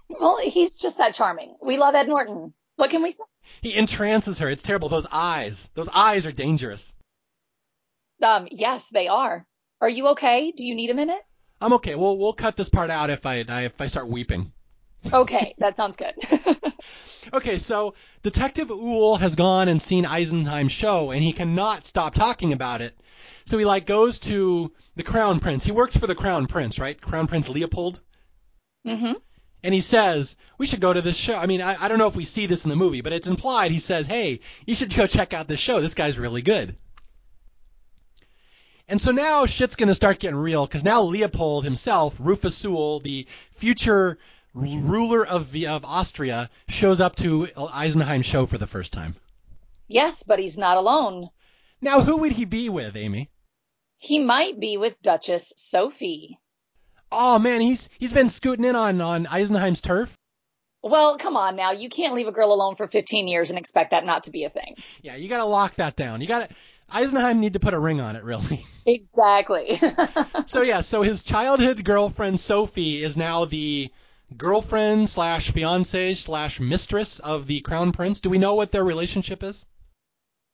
[SPEAKER 3] well, he's just that charming. We love Ed Norton. What can we say?
[SPEAKER 2] He entrances her. It's terrible. Those eyes. Those eyes are dangerous.
[SPEAKER 3] Um, yes, they are. Are you okay? Do you need a minute?
[SPEAKER 2] I'm okay. We'll we'll cut this part out if I, I if I start weeping.
[SPEAKER 3] Okay, that sounds good.
[SPEAKER 2] okay, so Detective Uhl has gone and seen Eisenheim's show, and he cannot stop talking about it. So he like goes to the Crown Prince. He works for the Crown Prince, right? Crown Prince Leopold.
[SPEAKER 3] Mm-hmm.
[SPEAKER 2] And he says, we should go to this show. I mean, I, I don't know if we see this in the movie, but it's implied. He says, hey, you should go check out this show. This guy's really good. And so now shit's going to start getting real because now Leopold himself, Rufus Sewell, the future Mm-hmm. ruler of of Austria, shows up to Eisenheim's show for the first time.
[SPEAKER 3] Yes, but he's not alone.
[SPEAKER 2] Now, who would he be with, Amy?
[SPEAKER 3] He might be with Duchess Sophie.
[SPEAKER 2] Oh man, he's he's been scooting in on on Eisenheim's turf.
[SPEAKER 3] Well, come on now. You can't leave a girl alone for 15 years and expect that not to be a thing.
[SPEAKER 2] Yeah, you got to lock that down. You got to Eisenheim need to put a ring on it, really.
[SPEAKER 3] Exactly.
[SPEAKER 2] so yeah, so his childhood girlfriend Sophie is now the girlfriend slash fiance slash mistress of the crown prince. Do we know what their relationship is?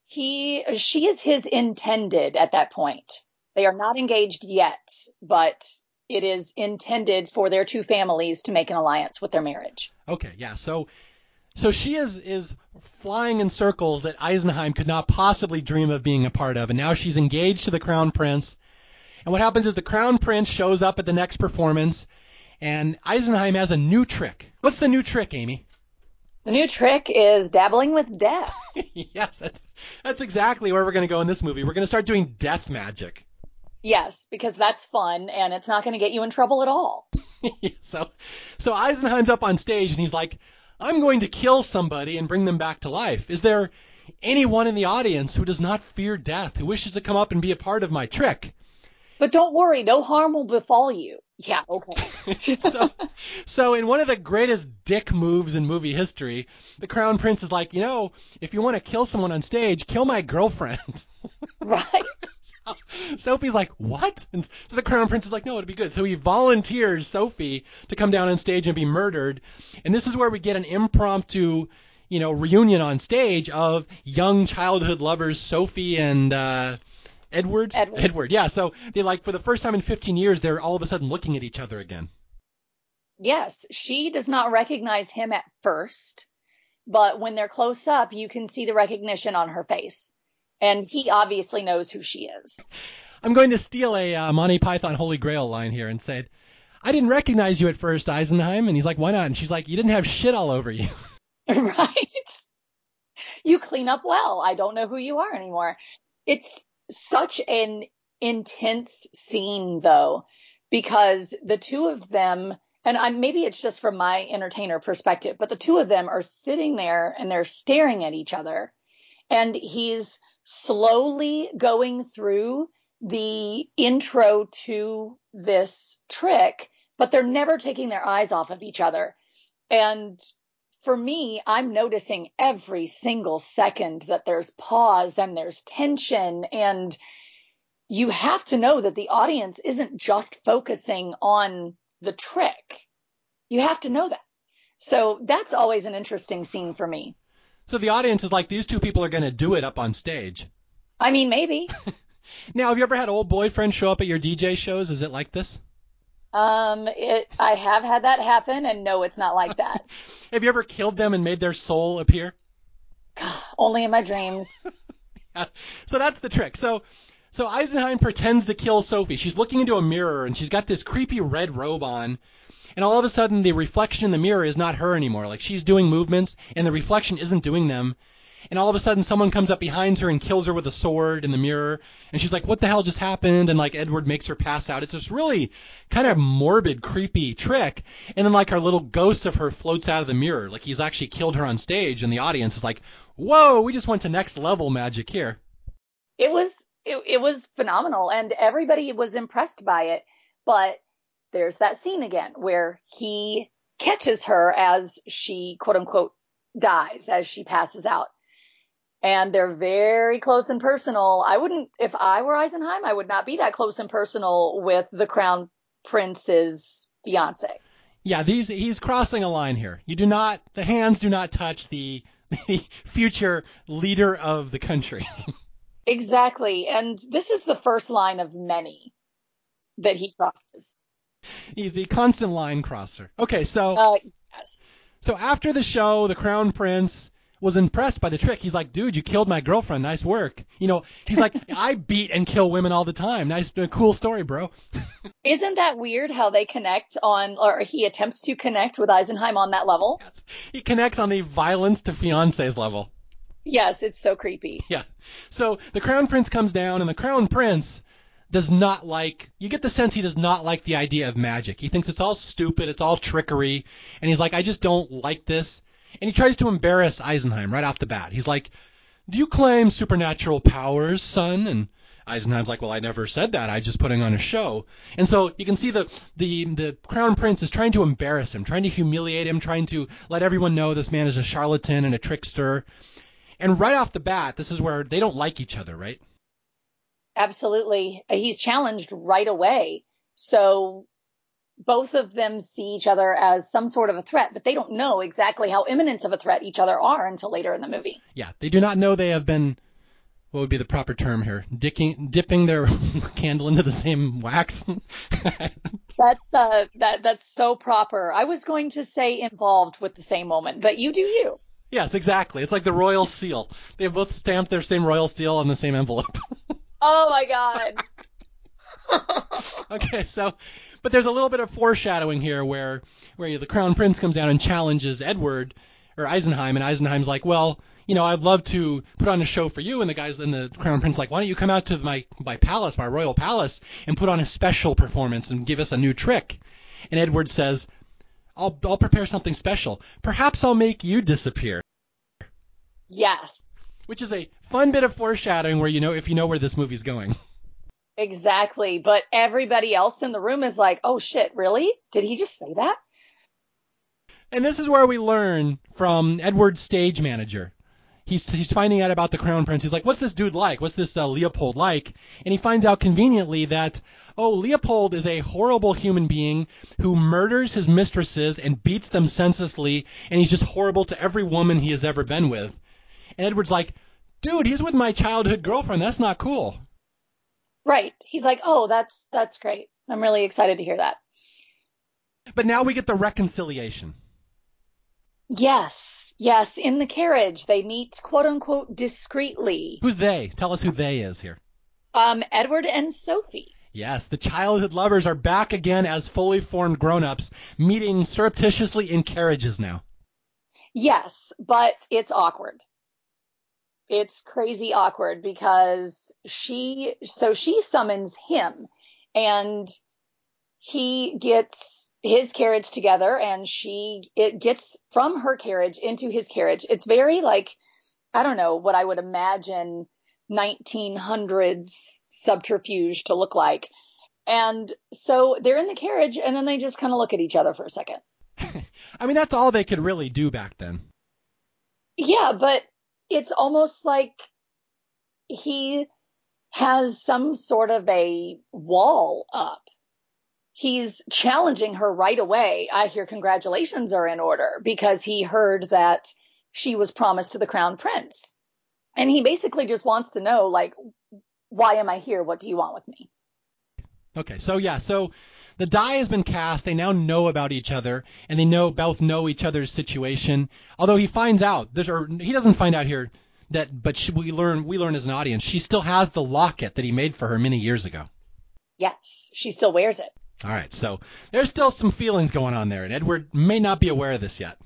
[SPEAKER 3] He, she is his intended at that point. They are not engaged yet, but it is intended for their two families to make an alliance with their marriage.
[SPEAKER 2] Okay, yeah. So so she is is flying in circles that Eisenheim could not possibly dream of being a part of, and now she's engaged to the crown prince. And what happens is the crown prince shows up at the next performance, and Eisenheim has a new trick. What's the new trick, Amy?
[SPEAKER 3] The new trick is dabbling with death.
[SPEAKER 2] yes, that's that's exactly where we're going to go in this movie. We're going to start doing death magic.
[SPEAKER 3] Yes, because that's fun and it's not going to get you in trouble at all.
[SPEAKER 2] so, so Eisenheim's up on stage and he's like, I'm going to kill somebody and bring them back to life. Is there anyone in the audience who does not fear death, who wishes to come up and be a part of my trick?
[SPEAKER 3] But don't worry, no harm will befall you. Yeah, okay.
[SPEAKER 2] so, so in one of the greatest dick moves in movie history, the crown prince is like, you know, if you want to kill someone on stage, kill my girlfriend.
[SPEAKER 3] right.
[SPEAKER 2] so, Sophie's like, what? And so the crown prince is like, no, it'd be good. So he volunteers Sophie to come down on stage and be murdered. And this is where we get an impromptu, you know, reunion on stage of young childhood lovers Sophie and uh, Edward.
[SPEAKER 3] Edward.
[SPEAKER 2] Edward. Yeah. So they like for the first time in 15 years, they're all of a sudden looking at each other again.
[SPEAKER 3] Yes, she does not recognize him at first, but when they're close up, you can see the recognition on her face and he obviously knows who she is.
[SPEAKER 2] I'm going to steal a uh, Monty Python Holy Grail line here and say, I didn't recognize you at first, Eisenheim. And he's like, why not? And she's like, you didn't have shit all over you.
[SPEAKER 3] right. You clean up well. I don't know who you are anymore. It's such an intense scene, though, because the two of them, and I, maybe it's just from my entertainer perspective, but the two of them are sitting there and they're staring at each other. And he's slowly going through the intro to this trick, but they're never taking their eyes off of each other. And for me, I'm noticing every single second that there's pause and there's tension. And you have to know that the audience isn't just focusing on the trick. You have to know that. So that's always an interesting scene for me.
[SPEAKER 2] So the audience is like, these two people are going to do it up on stage.
[SPEAKER 3] I mean, maybe.
[SPEAKER 2] now, have you ever had old boyfriends show up at your DJ shows? Is it like this?
[SPEAKER 3] Um, it. I have had that happen, and no, it's not like that.
[SPEAKER 2] have you ever killed them and made their soul appear?
[SPEAKER 3] Only in my dreams.
[SPEAKER 2] yeah. So that's the trick. So, so Eisenheim pretends to kill Sophie. She's looking into a mirror, and she's got this creepy red robe on. And all of a sudden, the reflection in the mirror is not her anymore. Like she's doing movements, and the reflection isn't doing them. And all of a sudden, someone comes up behind her and kills her with a sword in the mirror. And she's like, "What the hell just happened?" And like Edward makes her pass out. It's this really kind of morbid, creepy trick. And then like our little ghost of her floats out of the mirror, like he's actually killed her on stage, and the audience is like, "Whoa, we just went to next level magic here."
[SPEAKER 3] It was it, it was phenomenal, and everybody was impressed by it. But there's that scene again where he catches her as she quote unquote dies as she passes out. And they're very close and personal. I wouldn't, if I were Eisenheim, I would not be that close and personal with the crown prince's fiance.
[SPEAKER 2] Yeah, these, he's crossing a line here. You do not, the hands do not touch the, the future leader of the country.
[SPEAKER 3] exactly. And this is the first line of many that he crosses.
[SPEAKER 2] He's the constant line crosser. Okay, so
[SPEAKER 3] uh, yes.
[SPEAKER 2] So after the show, the crown prince was impressed by the trick. He's like, "Dude, you killed my girlfriend. Nice work." You know, he's like, "I beat and kill women all the time. Nice, uh, cool story, bro."
[SPEAKER 3] Isn't that weird how they connect on, or he attempts to connect with Eisenheim on that level?
[SPEAKER 2] Yes. He connects on the violence to fiancés level.
[SPEAKER 3] Yes, it's so creepy.
[SPEAKER 2] Yeah. So the crown prince comes down, and the crown prince does not like you get the sense he does not like the idea of magic. He thinks it's all stupid, it's all trickery, and he's like, I just don't like this. And he tries to embarrass Eisenheim right off the bat. He's like, Do you claim supernatural powers, son? And Eisenheim's like, Well, I never said that. I just putting on a show. And so you can see the the the crown prince is trying to embarrass him, trying to humiliate him, trying to let everyone know this man is a charlatan and a trickster. And right off the bat, this is where they don't like each other, right?
[SPEAKER 3] Absolutely. He's challenged right away. So both of them see each other as some sort of a threat, but they don't know exactly how imminent of a threat each other are until later in the movie.
[SPEAKER 2] Yeah, they do not know they have been what would be the proper term here? Dicking, dipping their candle into the same wax.
[SPEAKER 3] that's uh, that that's so proper. I was going to say involved with the same moment, but you do you.
[SPEAKER 2] Yes, exactly. It's like the royal seal. They have both stamped their same royal seal on the same envelope.
[SPEAKER 3] oh my god.
[SPEAKER 2] okay, so but there's a little bit of foreshadowing here where where the crown prince comes down and challenges Edward or Eisenheim, and Eisenheim's like, well, you know, I'd love to put on a show for you. And the guys and the crown prince like, why don't you come out to my my palace, my royal palace, and put on a special performance and give us a new trick? And Edward says, I'll I'll prepare something special. Perhaps I'll make you disappear.
[SPEAKER 3] Yes.
[SPEAKER 2] Which is a fun bit of foreshadowing where you know if you know where this movie's going.
[SPEAKER 3] Exactly. But everybody else in the room is like, oh shit, really? Did he just say that?
[SPEAKER 2] And this is where we learn from Edward's stage manager he's he's finding out about the crown prince. He's like, "What's this dude like? What's this uh, Leopold like?" And he finds out conveniently that oh, Leopold is a horrible human being who murders his mistresses and beats them senselessly, and he's just horrible to every woman he has ever been with. And Edward's like, "Dude, he's with my childhood girlfriend. That's not cool."
[SPEAKER 3] Right. He's like, "Oh, that's that's great. I'm really excited to hear that."
[SPEAKER 2] But now we get the reconciliation.
[SPEAKER 3] Yes. Yes, in the carriage, they meet quote unquote discreetly.
[SPEAKER 2] Who's they? Tell us who they is here.
[SPEAKER 3] Um, Edward and Sophie.
[SPEAKER 2] Yes, the childhood lovers are back again as fully formed grown-ups, meeting surreptitiously in carriages now.
[SPEAKER 3] Yes, but it's awkward. It's crazy awkward because she, so she summons him and he gets his carriage together and she it gets from her carriage into his carriage. It's very like i don't know what i would imagine 1900s subterfuge to look like. And so they're in the carriage and then they just kind of look at each other for a second.
[SPEAKER 2] I mean that's all they could really do back then.
[SPEAKER 3] Yeah but it's almost like he has some sort of a wall up he's challenging her right away. I hear congratulations are in order because he heard that she was promised to the crown prince. And he basically just wants to know, like, why am I here? What do you want with me?
[SPEAKER 2] Okay, so yeah, so the die has been cast. They now know about each other, and they know both know each other's situation. Although he finds out, there's, or he doesn't find out here that, but she, we learn we learn as an audience, she still has the locket that he made for her many years ago.
[SPEAKER 3] Yes, she still wears it.
[SPEAKER 2] All right, so there's still some feelings going on there, and Edward may not be aware of this yet.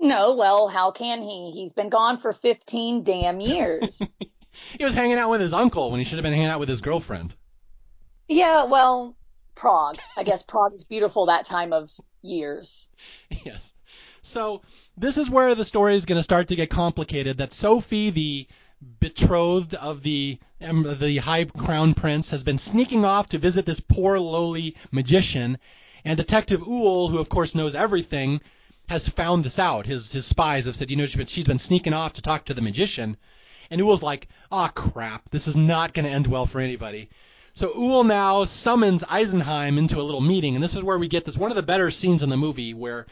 [SPEAKER 3] No, well, how can he? He's been gone for 15 damn years.
[SPEAKER 2] he was hanging out with his uncle when he should have been hanging out with his girlfriend.
[SPEAKER 3] Yeah, well, Prague. I guess Prague is beautiful that time of years.
[SPEAKER 2] Yes. So this is where the story is going to start to get complicated. That Sophie, the betrothed of the the high crown prince has been sneaking off to visit this poor lowly magician and detective Uhl who of course knows everything has found this out his his spies have said you know she's been, sneaking off to talk to the magician and Uhl's like ah oh, crap this is not going to end well for anybody so Uhl now summons Eisenheim into a little meeting and this is where we get this one of the better scenes in the movie where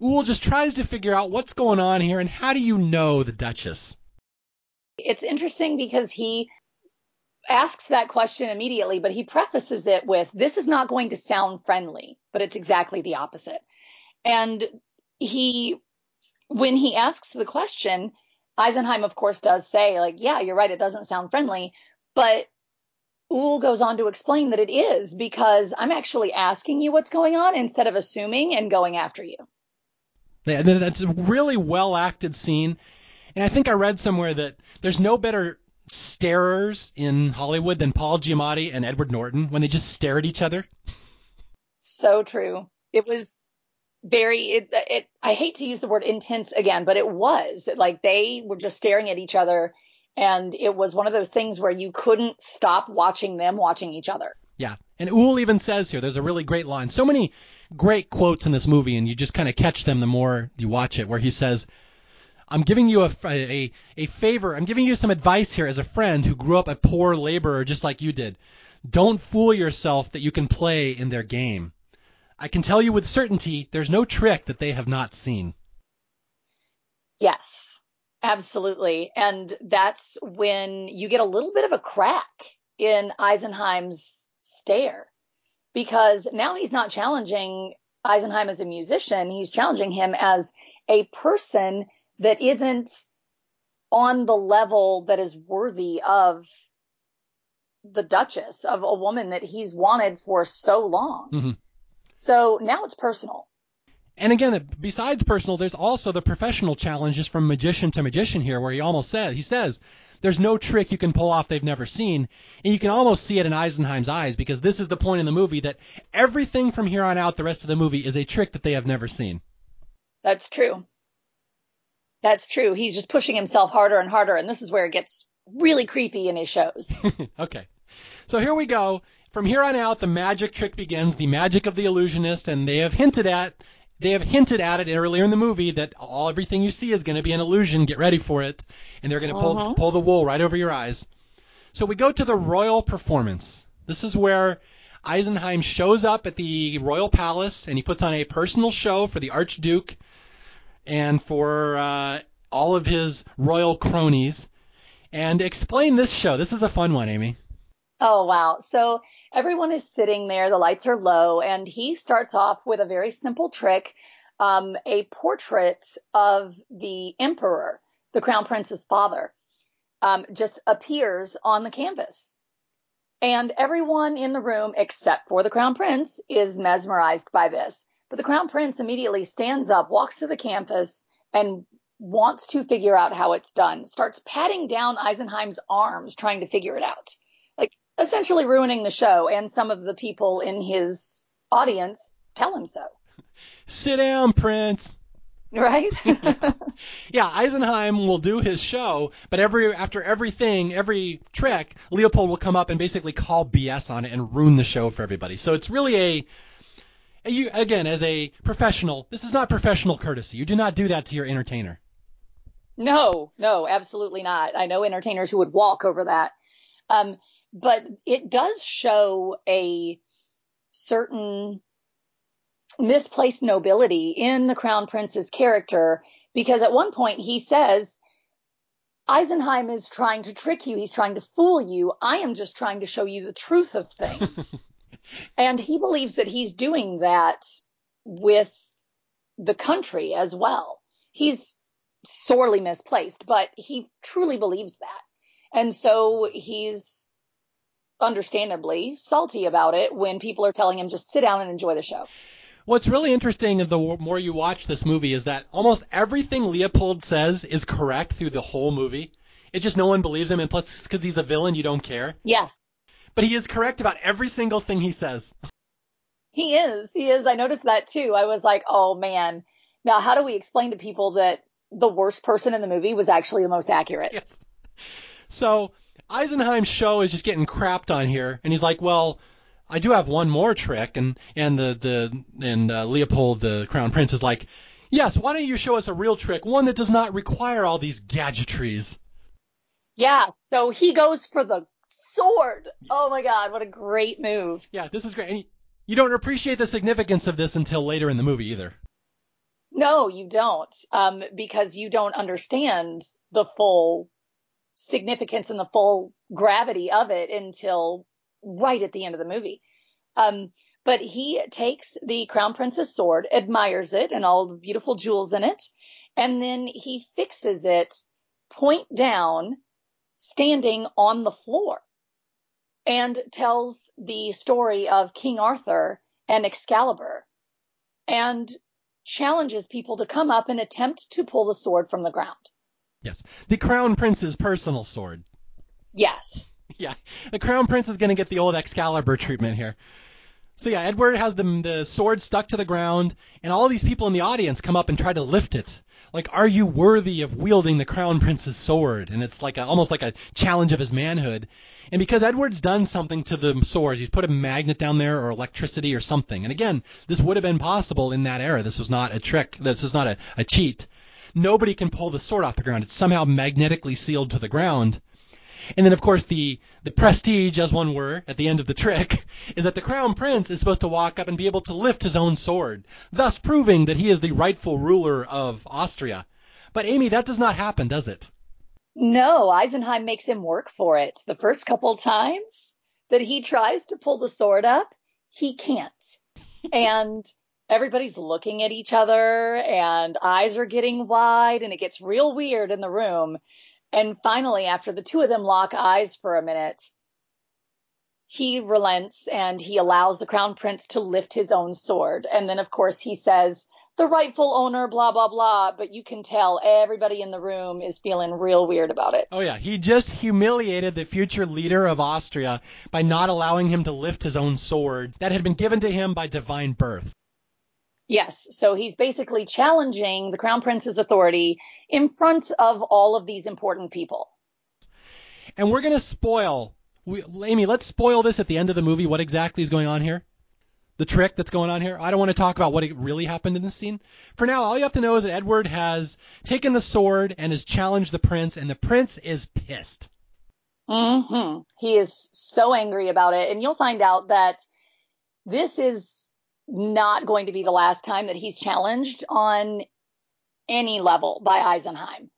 [SPEAKER 2] Uhl just tries to figure out what's going on here and how do you know the Duchess
[SPEAKER 3] it's interesting because he asks that question immediately, but he prefaces it with, This is not going to sound friendly, but it's exactly the opposite. And he, when he asks the question, Eisenheim, of course, does say, like, yeah, you're right, it doesn't sound friendly. But Uhl goes on to explain that it is because I'm actually asking you what's going on instead of assuming and going after you.
[SPEAKER 2] Yeah, that's a really well acted scene. And I think I read somewhere that there's no better starers in Hollywood than Paul Giamatti and Edward Norton when they just stare at each other?
[SPEAKER 3] So true. It was very it, it I hate to use the word intense again, but it was like they were just staring at each other and it was one of those things where you couldn't stop watching them watching each other.
[SPEAKER 2] Yeah. And Uhl even says here, there's a really great line. So many great quotes in this movie, and you just kind of catch them the more you watch it, where he says, I'm giving you a, a, a favor. I'm giving you some advice here as a friend who grew up a poor laborer just like you did. Don't fool yourself that you can play in their game. I can tell you with certainty there's no trick that they have not seen.
[SPEAKER 3] Yes, absolutely. And that's when you get a little bit of a crack in Eisenheim's stare because now he's not challenging Eisenheim as a musician. He's challenging him as a person that isn't on the level that is worthy of the Duchess, of a woman that he's wanted for so long.
[SPEAKER 2] Mm-hmm.
[SPEAKER 3] So now it's personal.
[SPEAKER 2] And again, besides personal, there's also the professional challenges from magician to magician here, where he almost says, he says, there's no trick you can pull off they've never seen. And you can almost see it in Eisenheim's eyes because this is the point in the movie that everything from here on out, the rest of the movie, is a trick that they have never seen.
[SPEAKER 3] That's true. That's true. He's just pushing himself harder and harder, and this is where it gets really creepy in his shows.
[SPEAKER 2] okay. So here we go. From here on out, the magic trick begins, the magic of the illusionist, and they have hinted at they have hinted at it earlier in the movie that all everything you see is going to be an illusion. Get ready for it, and they're going to pull
[SPEAKER 3] Mhm.
[SPEAKER 2] pull the wool right over your eyes. So we go to the royal performance. This is where Eisenheim shows up at the royal palace, and he puts on a personal show for the Archduke and for uh, all of his royal cronies. And explain this show. This is a fun one, Amy.
[SPEAKER 3] Oh, wow. So everyone is sitting there, the lights are low, and he starts off with a very simple trick um, a portrait of the emperor, the crown prince's father, um, just appears on the canvas. And everyone in the room, except for the crown prince, is mesmerized by this. But the crown prince immediately stands up, walks to the canvas, and wants to figure out how it's done, starts patting down Eisenheim's arms, trying to figure it out essentially ruining the show. And some of the people in his audience tell him so.
[SPEAKER 2] Sit down, Prince.
[SPEAKER 3] Right?
[SPEAKER 2] Yeah, Eisenheim will do his show, but every after everything, every trick, Leopold will come up and basically call BS on it and ruin the show for everybody. So it's really a you again as a professional, this is not professional courtesy. You do not do that to your entertainer.
[SPEAKER 3] no, no, absolutely not. I know entertainers who would walk over that. Um, but it does show a certain misplaced nobility in the crown prince's character because at one point he says Eisenheim is trying to trick you. He's trying to fool you. I am just trying to show you the truth of things. and he believes that he's doing that with the country as well. He's sorely misplaced, but he truly believes that. And so he's understandably salty about it when people are telling him just sit down and enjoy the show.
[SPEAKER 2] What's really interesting the more you watch this movie is that almost everything Leopold says is correct through the whole movie. It's just no one believes him, and plus, because he's the villain, you don't care.
[SPEAKER 3] Yes,
[SPEAKER 2] But he is correct about every single thing he says.
[SPEAKER 3] he is. He is. I noticed that too. I was like, oh man. Now, how do we explain to people that the worst person in the movie was actually the most accurate?
[SPEAKER 2] Yes. So Eisenheim's show is just getting crapped on here, and he's like, "Well, I do have one more trick," and and the the and uh, Leopold, the crown prince, is like, "Yes, why don't you show us a real trick, one that does not require all these gadgetries?"
[SPEAKER 3] Yeah. So he goes for the sword. Oh my God. What a great move.
[SPEAKER 2] Yeah, this is great. And you, you don't appreciate the significance of this until later in the movie either.
[SPEAKER 3] No, you don't. Um, because you don't understand the full significance and the full gravity of it until right at the end of the movie. Um, but he takes the crown prince's sword, admires it and all the beautiful jewels in it, and then he fixes it point down, standing on the floor, and tells the story of King Arthur and Excalibur, and challenges people to come up and attempt to pull the sword from the ground.
[SPEAKER 2] Yes, the crown prince's personal sword.
[SPEAKER 3] Yes.
[SPEAKER 2] Yeah, the crown prince is going to get the old Excalibur treatment here. So yeah, Edward has the the sword stuck to the ground, and all these people in the audience come up and try to lift it. Like, are you worthy of wielding the crown prince's sword? And it's like a, almost like a challenge of his manhood. And because Edward's done something to the sword, he's put a magnet down there or electricity or something. And again, this would have been possible in that era. This was not a trick. This is not a, a cheat. Nobody can pull the sword off the ground. It's somehow magnetically sealed to the ground. And then, of course, the, the prestige, as one were, at the end of the trick, is that the crown prince is supposed to walk up and be able to lift his own sword, thus proving that he is the rightful ruler of Austria. But Amy, that does not happen, does it?
[SPEAKER 3] No, Eisenheim makes him work for it. The first couple times that he tries to pull the sword up, he can't. and everybody's looking at each other and eyes are getting wide and it gets real weird in the room. And finally, after the two of them lock eyes for a minute, he relents and he allows the crown prince to lift his own sword. And then, of course, he says, the rightful owner, blah, blah, blah. But you can tell everybody in the room is feeling real weird about it.
[SPEAKER 2] Oh, yeah. He just humiliated the future leader of Austria by not allowing him to lift his own sword that had been given to him by divine birth.
[SPEAKER 3] Yes. So he's basically challenging the crown prince's authority in front of all of these important people.
[SPEAKER 2] And we're going to spoil. We, Amy, let's spoil this at the end of the movie. What exactly is going on here? the trick that's going on here. I don't want to talk about what really happened in this scene. For now, all you have to know is that Edward has taken the sword and has challenged the prince, and the prince is pissed.
[SPEAKER 3] Mm-hmm. He is so angry about it, and you'll find out that this is not going to be the last time that he's challenged on any level by Eisenheim.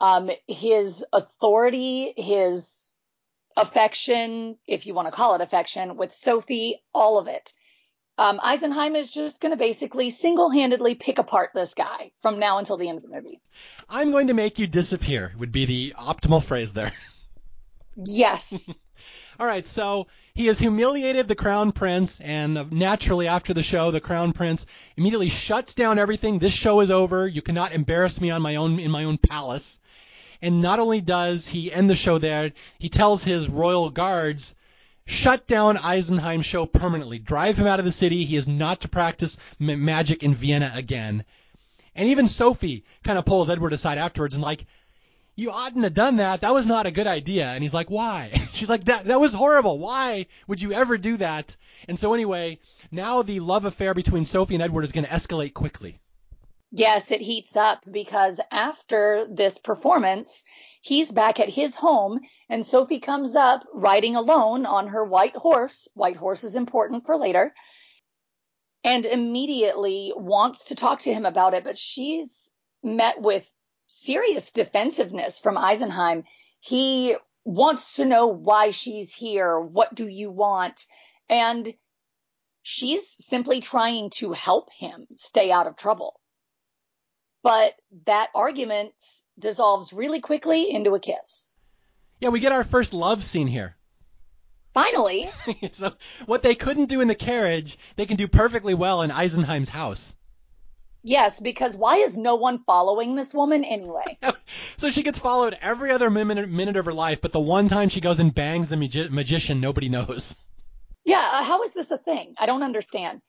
[SPEAKER 3] Um, his authority, his affection, if you want to call it affection, with Sophie, all of it um, Eisenheim is just going to basically single handedly pick apart this guy from now until the end of the movie.
[SPEAKER 2] I'm going to make you disappear, would be the optimal phrase there.
[SPEAKER 3] Yes.
[SPEAKER 2] All right, so he has humiliated the crown prince, and naturally, after the show, the crown prince immediately shuts down everything. This show is over. You cannot embarrass me on my own in my own palace. And not only does he end the show there, he tells his royal guards shut down Eisenheim's show permanently, drive him out of the city. He is not to practice magic in Vienna again. And even Sophie kind of pulls Edward aside afterwards and like, you oughtn't have done that. That was not a good idea. And he's like, why? She's like, that that was horrible. Why would you ever do that? And so anyway, now the love affair between Sophie and Edward is going to escalate quickly.
[SPEAKER 3] Yes, it heats up because after this performance, He's back at his home, and Sophie comes up riding alone on her white horse. White horse is important for later. And immediately wants to talk to him about it, but she's met with serious defensiveness from Eisenheim. He wants to know why she's here. What do you want? And she's simply trying to help him stay out of trouble. But that argument dissolves really quickly into a kiss.
[SPEAKER 2] Yeah, we get our first love scene here.
[SPEAKER 3] Finally.
[SPEAKER 2] so what they couldn't do in the carriage, they can do perfectly well in Eisenheim's house.
[SPEAKER 3] Yes, because why is no one following this woman anyway?
[SPEAKER 2] so she gets followed every other minute, minute of her life, but the one time she goes and bangs the magi- magician, nobody knows.
[SPEAKER 3] Yeah, uh, how is this a thing? I don't understand.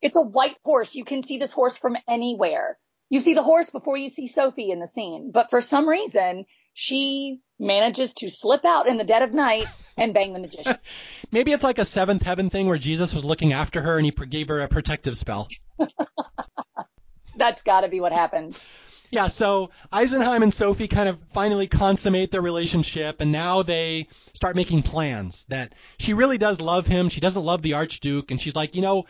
[SPEAKER 3] It's a white horse. You can see this horse from anywhere you see the horse before you see Sophie in the scene. But for some reason, she manages to slip out in the dead of night and bang the magician.
[SPEAKER 2] Maybe it's like a seventh heaven thing where Jesus was looking after her and he gave her a protective spell.
[SPEAKER 3] That's got to be what happened.
[SPEAKER 2] Yeah, so Eisenheim and Sophie kind of finally consummate their relationship, and now they start making plans that she really does love him. She doesn't love the Archduke, and she's like, you know,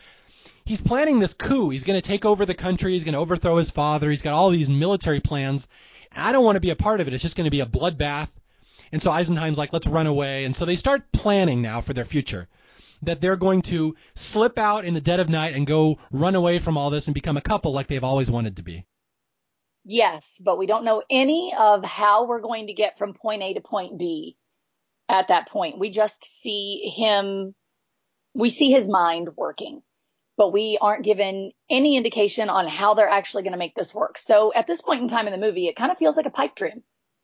[SPEAKER 2] he's planning this coup. He's going to take over the country. He's going to overthrow his father. He's got all these military plans. And I don't want to be a part of it. It's just going to be a bloodbath. And so Eisenheim's like, let's run away. And so they start planning now for their future. That they're going to slip out in the dead of night and go run away from all this and become a couple like they've always wanted to be.
[SPEAKER 3] Yes, but we don't know any of how we're going to get from point A to point B at that point. We just see him, we see his mind working but we aren't given any indication on how they're actually going to make this work. So at this point in time in the movie, it kind of feels like a pipe dream.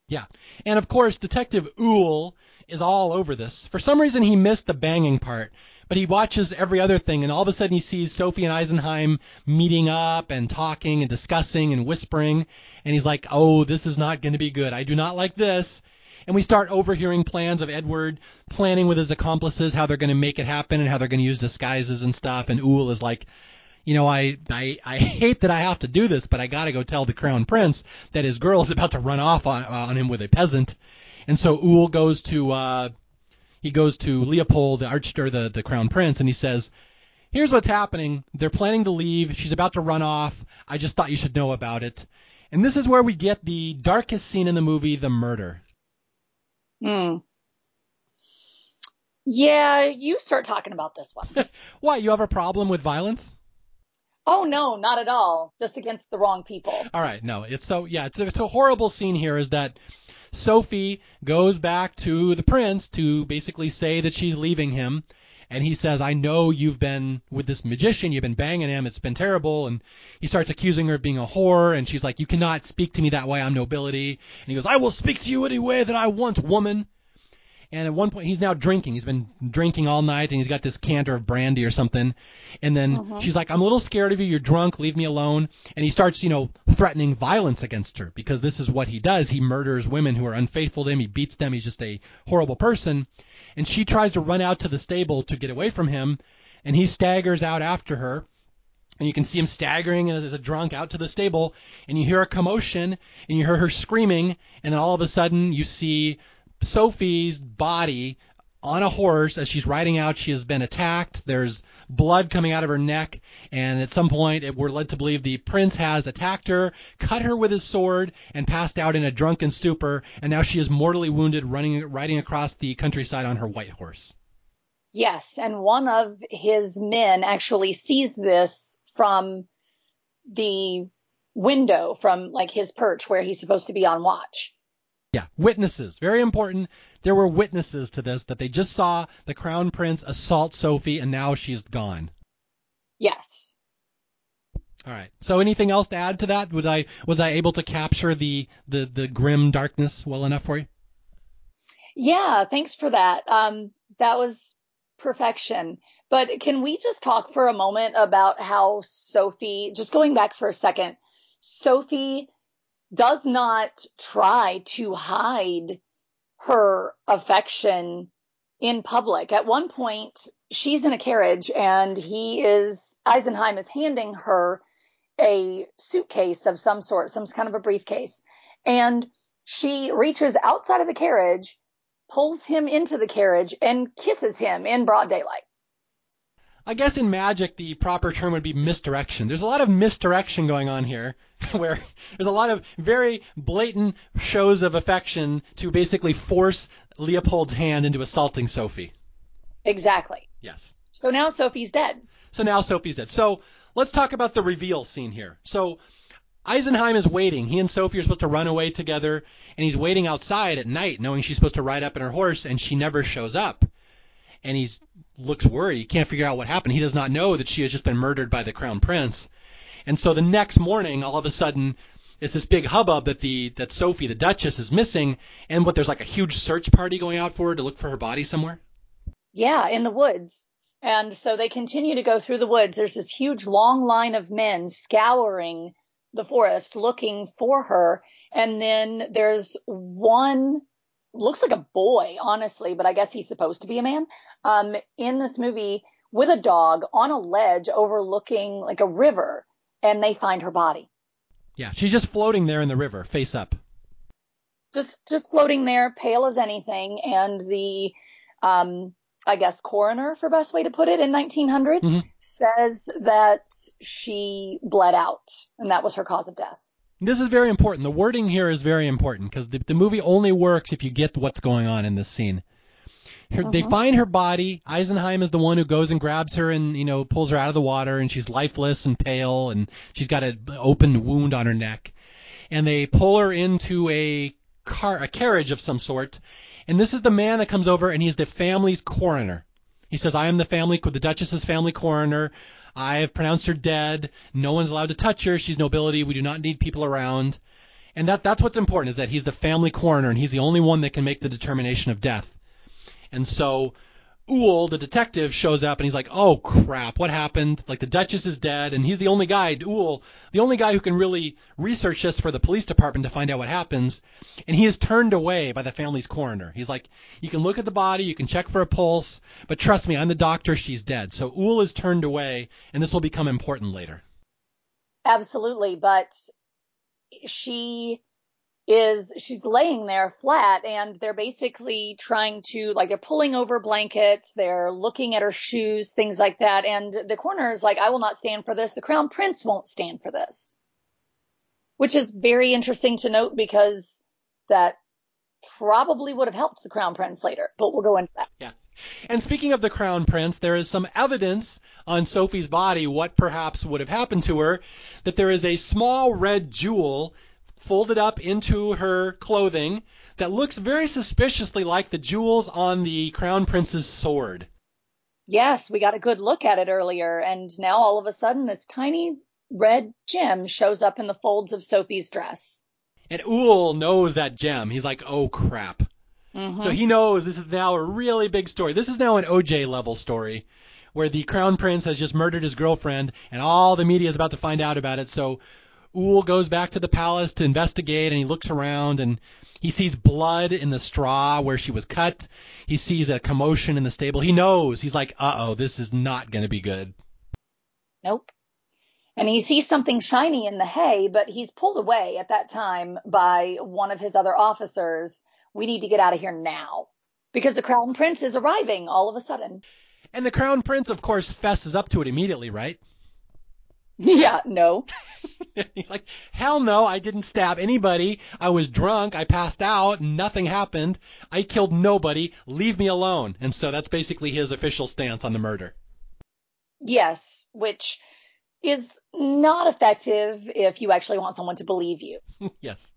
[SPEAKER 2] Yeah. And of course, Detective Uhl is all over this. For some reason, he missed the banging part, but he watches every other thing, and all of a sudden he sees Sophie and Eisenheim meeting up and talking and discussing and whispering, and he's like, "Oh, this is not going to be good. I do not like this." And we start overhearing plans of Edward planning with his accomplices how they're going to make it happen and how they're going to use disguises and stuff. And Uhl is like, you know, I, I, I hate that I have to do this, but I got to go tell the crown prince that his girl is about to run off on, on him with a peasant. And so Uhl goes to, uh, he goes to Leopold, the arch, or the, the crown prince, and he says, here's what's happening. They're planning to leave. She's about to run off. I just thought you should know about it. And this is where we get the darkest scene in the movie, the murder.
[SPEAKER 3] Hmm. Yeah, you start talking about this one.
[SPEAKER 2] Why? You have a problem with violence?
[SPEAKER 3] Oh no, not at all. Just against the wrong people.
[SPEAKER 2] All right, no. It's so yeah, it's a, it's a horrible scene here. Is that Sophie goes back to the prince to basically say that she's leaving him, and he says, "I know you've been with this magician. You've been banging him. It's been terrible." And he starts accusing her of being a whore, and she's like, "You cannot speak to me that way. I'm nobility." And he goes, "I will speak to you any way that I want, woman." And at one point, he's now drinking. He's been drinking all night, and he's got this canter of brandy or something. And then
[SPEAKER 3] Mhm.
[SPEAKER 2] she's like, "I'm a little scared of you. You're drunk. Leave me alone." And he starts, you know, threatening violence against her because this is what he does. He murders women who are unfaithful to him. He beats them. He's just a horrible person. And she tries to run out to the stable to get away from him, and he staggers out after her. And you can see him staggering as a drunk out to the stable, and you hear a commotion, and you hear her screaming, and then all of a sudden you see Sophie's body on a horse as she's riding out. She has been attacked. There's blood coming out of her neck, and at some point it, we're led to believe the prince has attacked her, cut her with his sword, and passed out in a drunken stupor. And now she is mortally wounded, running riding across the countryside on her white horse.
[SPEAKER 3] Yes, and one of his men actually sees this from the window from like his perch where he's supposed to be on watch.
[SPEAKER 2] Yeah, witnesses. Very important. There were witnesses to this that they just saw the crown prince assault Sophie, and now she's gone.
[SPEAKER 3] Yes.
[SPEAKER 2] All right. So anything else to add to that? Was I was I able to capture the the the grim darkness well enough for you?
[SPEAKER 3] Yeah, thanks for that. Um, that was perfection. But can we just talk for a moment about how Sophie, just going back for a second, Sophie does not try to hide her affection in public. At one point, she's in a carriage and he is, Eisenheim is handing her a suitcase of some sort, some kind of a briefcase. And she reaches outside of the carriage, pulls him into the carriage, and kisses him in broad daylight.
[SPEAKER 2] I guess in magic the proper term would be misdirection. There's a lot of misdirection going on here, where there's a lot of very blatant shows of affection to basically force Leopold's hand into assaulting Sophie.
[SPEAKER 3] Exactly.
[SPEAKER 2] Yes.
[SPEAKER 3] So now Sophie's dead.
[SPEAKER 2] So now Sophie's dead. So let's talk about the reveal scene here. So Eisenheim is waiting. He and Sophie are supposed to run away together, and he's waiting outside at night, knowing she's supposed to ride up in her horse, and she never shows up. And he looks worried. He can't figure out what happened. He does not know that she has just been murdered by the crown prince. And so the next morning, all of a sudden, it's this big hubbub that the that Sophie, the Duchess, is missing, and what there's like a huge search party going out for her to look for her body somewhere.
[SPEAKER 3] Yeah, in the woods. And so they continue to go through the woods. There's this huge long line of men scouring the forest looking for her. And then there's one, looks like a boy, honestly, but I guess he's supposed to be a man, um, in this movie with a dog on a ledge overlooking like a river. And they find her body.
[SPEAKER 2] Yeah, she's just floating there in the river, face up.
[SPEAKER 3] Just, just floating there, pale as anything. And the, um, I guess coroner, for best way to put it, in 1900,
[SPEAKER 2] Mhm.
[SPEAKER 3] says that she bled out, and that was her cause of death.
[SPEAKER 2] This is very important. The wording here is very important because the, the movie only works if you get what's going on in this scene. Her, They
[SPEAKER 3] Mhm.
[SPEAKER 2] find her body. Eisenheim is the one who goes and grabs her and you know pulls her out of the water, and she's lifeless and pale, and she's got an open wound on her neck. And they pull her into a car, a carriage of some sort. And this is the man that comes over, and he's the family's coroner. He says, "I am the family, the Duchess's family coroner. I have pronounced her dead. No one's allowed to touch her. She's nobility. We do not need people around." And that that's what's important is that he's the family coroner, and he's the only one that can make the determination of death. And so Uhl, the detective, shows up and he's like, "Oh crap, what happened? Like the Duchess is dead, and he's the only guy, Uhl, the only guy who can really research this for the police department to find out what happens." And he is turned away by the family's coroner. He's like, "You can look at the body, you can check for a pulse, but trust me, I'm the doctor. She's dead." So Uhl is turned away, and this will become important later.
[SPEAKER 3] Absolutely, but she is she's laying there flat and they're basically trying to like they're pulling over blankets they're looking at her shoes things like that. And the coroner is like i will not stand for this. The crown prince won't stand for this. Which is very interesting to note because that probably would have helped the crown prince later but we'll go into that.
[SPEAKER 2] Yeah. And speaking of the crown prince, there is some evidence on Sophie's body what perhaps would have happened to her, that there is a small red jewel folded up into her clothing that looks very suspiciously like the jewels on the crown prince's sword.
[SPEAKER 3] Yes, we got a good look at it earlier, and now all of a sudden this tiny red gem shows up in the folds of Sophie's dress.
[SPEAKER 2] And Uhl knows that gem. He's like, oh crap.
[SPEAKER 3] Mm-hmm.
[SPEAKER 2] So he knows this is now a really big story. This is now an OJ level story where the crown prince has just murdered his girlfriend and all the media is about to find out about it. So Uhl goes back to the palace to investigate and he looks around and he sees blood in the straw where she was cut. He sees a commotion in the stable. He knows. He's like, uh oh, this is not going to be good.
[SPEAKER 3] Nope. And he sees something shiny in the hay, but he's pulled away at that time by one of his other officers. We need to get out of here now because the crown prince is arriving all of a sudden.
[SPEAKER 2] And the crown prince, of course, fesses up to it immediately, right?
[SPEAKER 3] Yeah, no.
[SPEAKER 2] He's like, hell no, I didn't stab anybody. I was drunk. I passed out. Nothing happened. I killed nobody. Leave me alone. And so that's basically his official stance on the murder.
[SPEAKER 3] Yes, which is not effective if you actually want someone to believe you.
[SPEAKER 2] yes.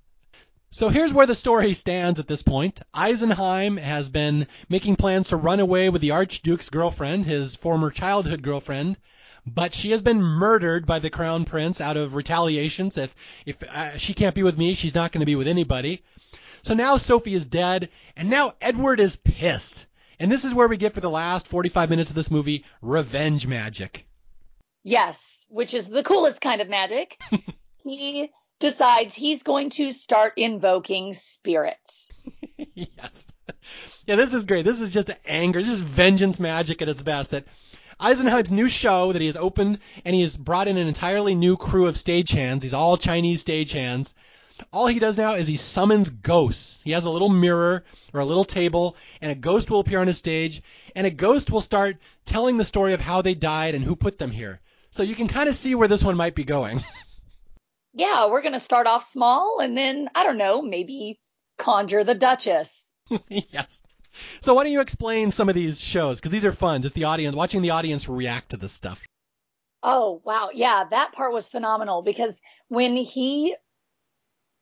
[SPEAKER 2] So here's where the story stands at this point. Eisenheim has been making plans to run away with the Archduke's girlfriend, his former childhood girlfriend, but she has been murdered by the crown prince out of retaliations. If if uh, she can't be with me, she's not going to be with anybody. So now Sophie is dead, and now Edward is pissed. And this is where we get for the last 45 minutes of this movie revenge magic.
[SPEAKER 3] Yes, which is the coolest kind of magic. he decides he's going to start invoking spirits.
[SPEAKER 2] yes. Yeah, this is great. This is just anger. This is vengeance magic at its best. That Eisenheim's new show that he has opened, and he has brought in an entirely new crew of stagehands. These all Chinese stagehands. All he does now is he summons ghosts. He has a little mirror or a little table, and a ghost will appear on his stage, and a ghost will start telling the story of how they died and who put them here. So you can kind of see where this one might be going.
[SPEAKER 3] yeah, we're going to start off small, and then, I don't know, maybe conjure the Duchess.
[SPEAKER 2] yes. So why don't you explain some of these shows? Because these are fun. Just the audience, watching the audience react to this stuff.
[SPEAKER 3] Oh wow, yeah, that part was phenomenal because when he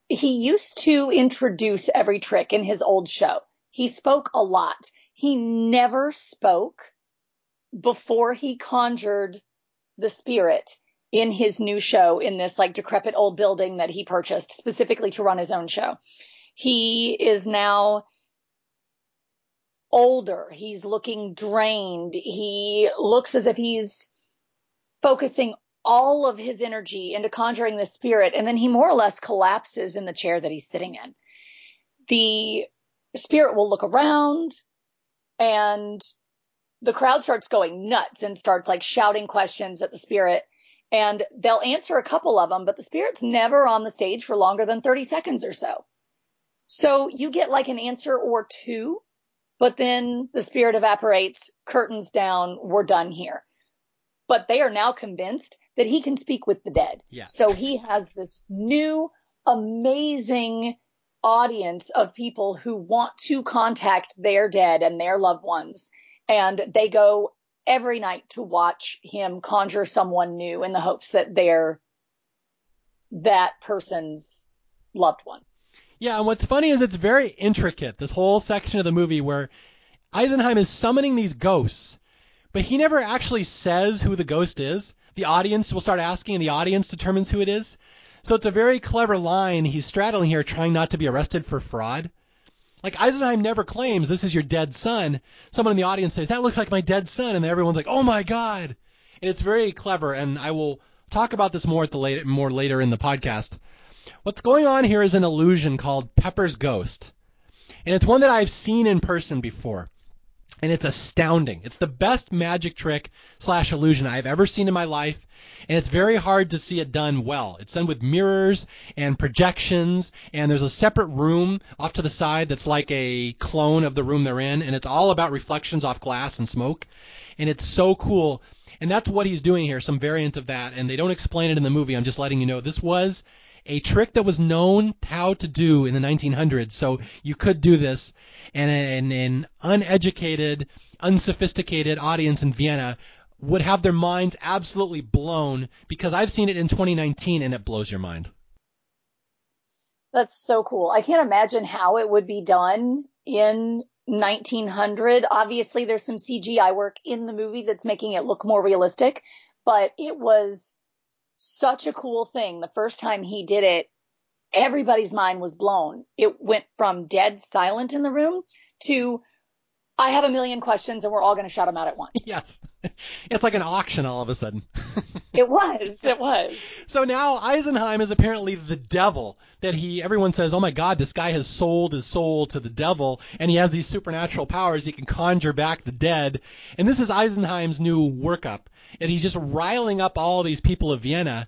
[SPEAKER 3] he used to introduce every trick in his old show. He spoke a lot. He never spoke before he conjured the spirit in his new show in this like decrepit old building that he purchased specifically to run his own show. He is now older. He's looking drained. He looks as if he's focusing all of his energy into conjuring the spirit. And then he more or less collapses in the chair that he's sitting in. The spirit will look around and the crowd starts going nuts and starts like shouting questions at the spirit. And they'll answer a couple of them, but the spirit's never on the stage for longer than 30 seconds or so. So you get like an answer or two but then the spirit evaporates, curtains down, we're done here. But they are now convinced that he can speak with the dead.
[SPEAKER 2] Yeah.
[SPEAKER 3] So he has this new, amazing audience of people who want to contact their dead and their loved ones. And they go every night to watch him conjure someone new in the hopes that they're that person's loved one.
[SPEAKER 2] Yeah, and what's funny is it's very intricate, this whole section of the movie where Eisenheim is summoning these ghosts, but he never actually says who the ghost is. The audience will start asking, and the audience determines who it is. So it's a very clever line he's straddling here, trying not to be arrested for fraud. like Eisenheim never claims this is your dead son. Someone in the audience says that looks like my dead son, and everyone's like, "Oh my god!" And it's very clever. And I will talk about this more at the late, more later in the podcast. What's going on here is an illusion called Pepper's Ghost, and it's one that I've seen in person before and it's astounding. It's the best magic trick slash illusion I've ever seen in my life, and it's very hard to see it done well. It's done with mirrors and projections, and there's a separate room off to the side that's like a clone of the room they're in, and it's all about reflections off glass and smoke, and it's so cool. And that's what he's doing here, some variant of that, and they don't explain it in the movie. I'm just letting you know this was a trick that was known how to do in the 1900s. So you could do this, and an, uneducated, unsophisticated audience in Vienna would have their minds absolutely blown because I've seen it in 2019 and it blows your mind.
[SPEAKER 3] That's so cool. I can't imagine how it would be done in 1900. Obviously, there's some CGI work in the movie that's making it look more realistic, but it was such a cool thing. The first time he did it, everybody's mind was blown. It went from dead silent in the room to I have a million questions and we're all going to shout them out at once.
[SPEAKER 2] Yes. It's like an auction all of a sudden.
[SPEAKER 3] it was. It was.
[SPEAKER 2] So now Eisenheim is apparently the devil that he, everyone says, oh my God, this guy has sold his soul to the devil and he has these supernatural powers. He can conjure back the dead. And this is Eisenheim's new workup. And he's just riling up all these people of Vienna.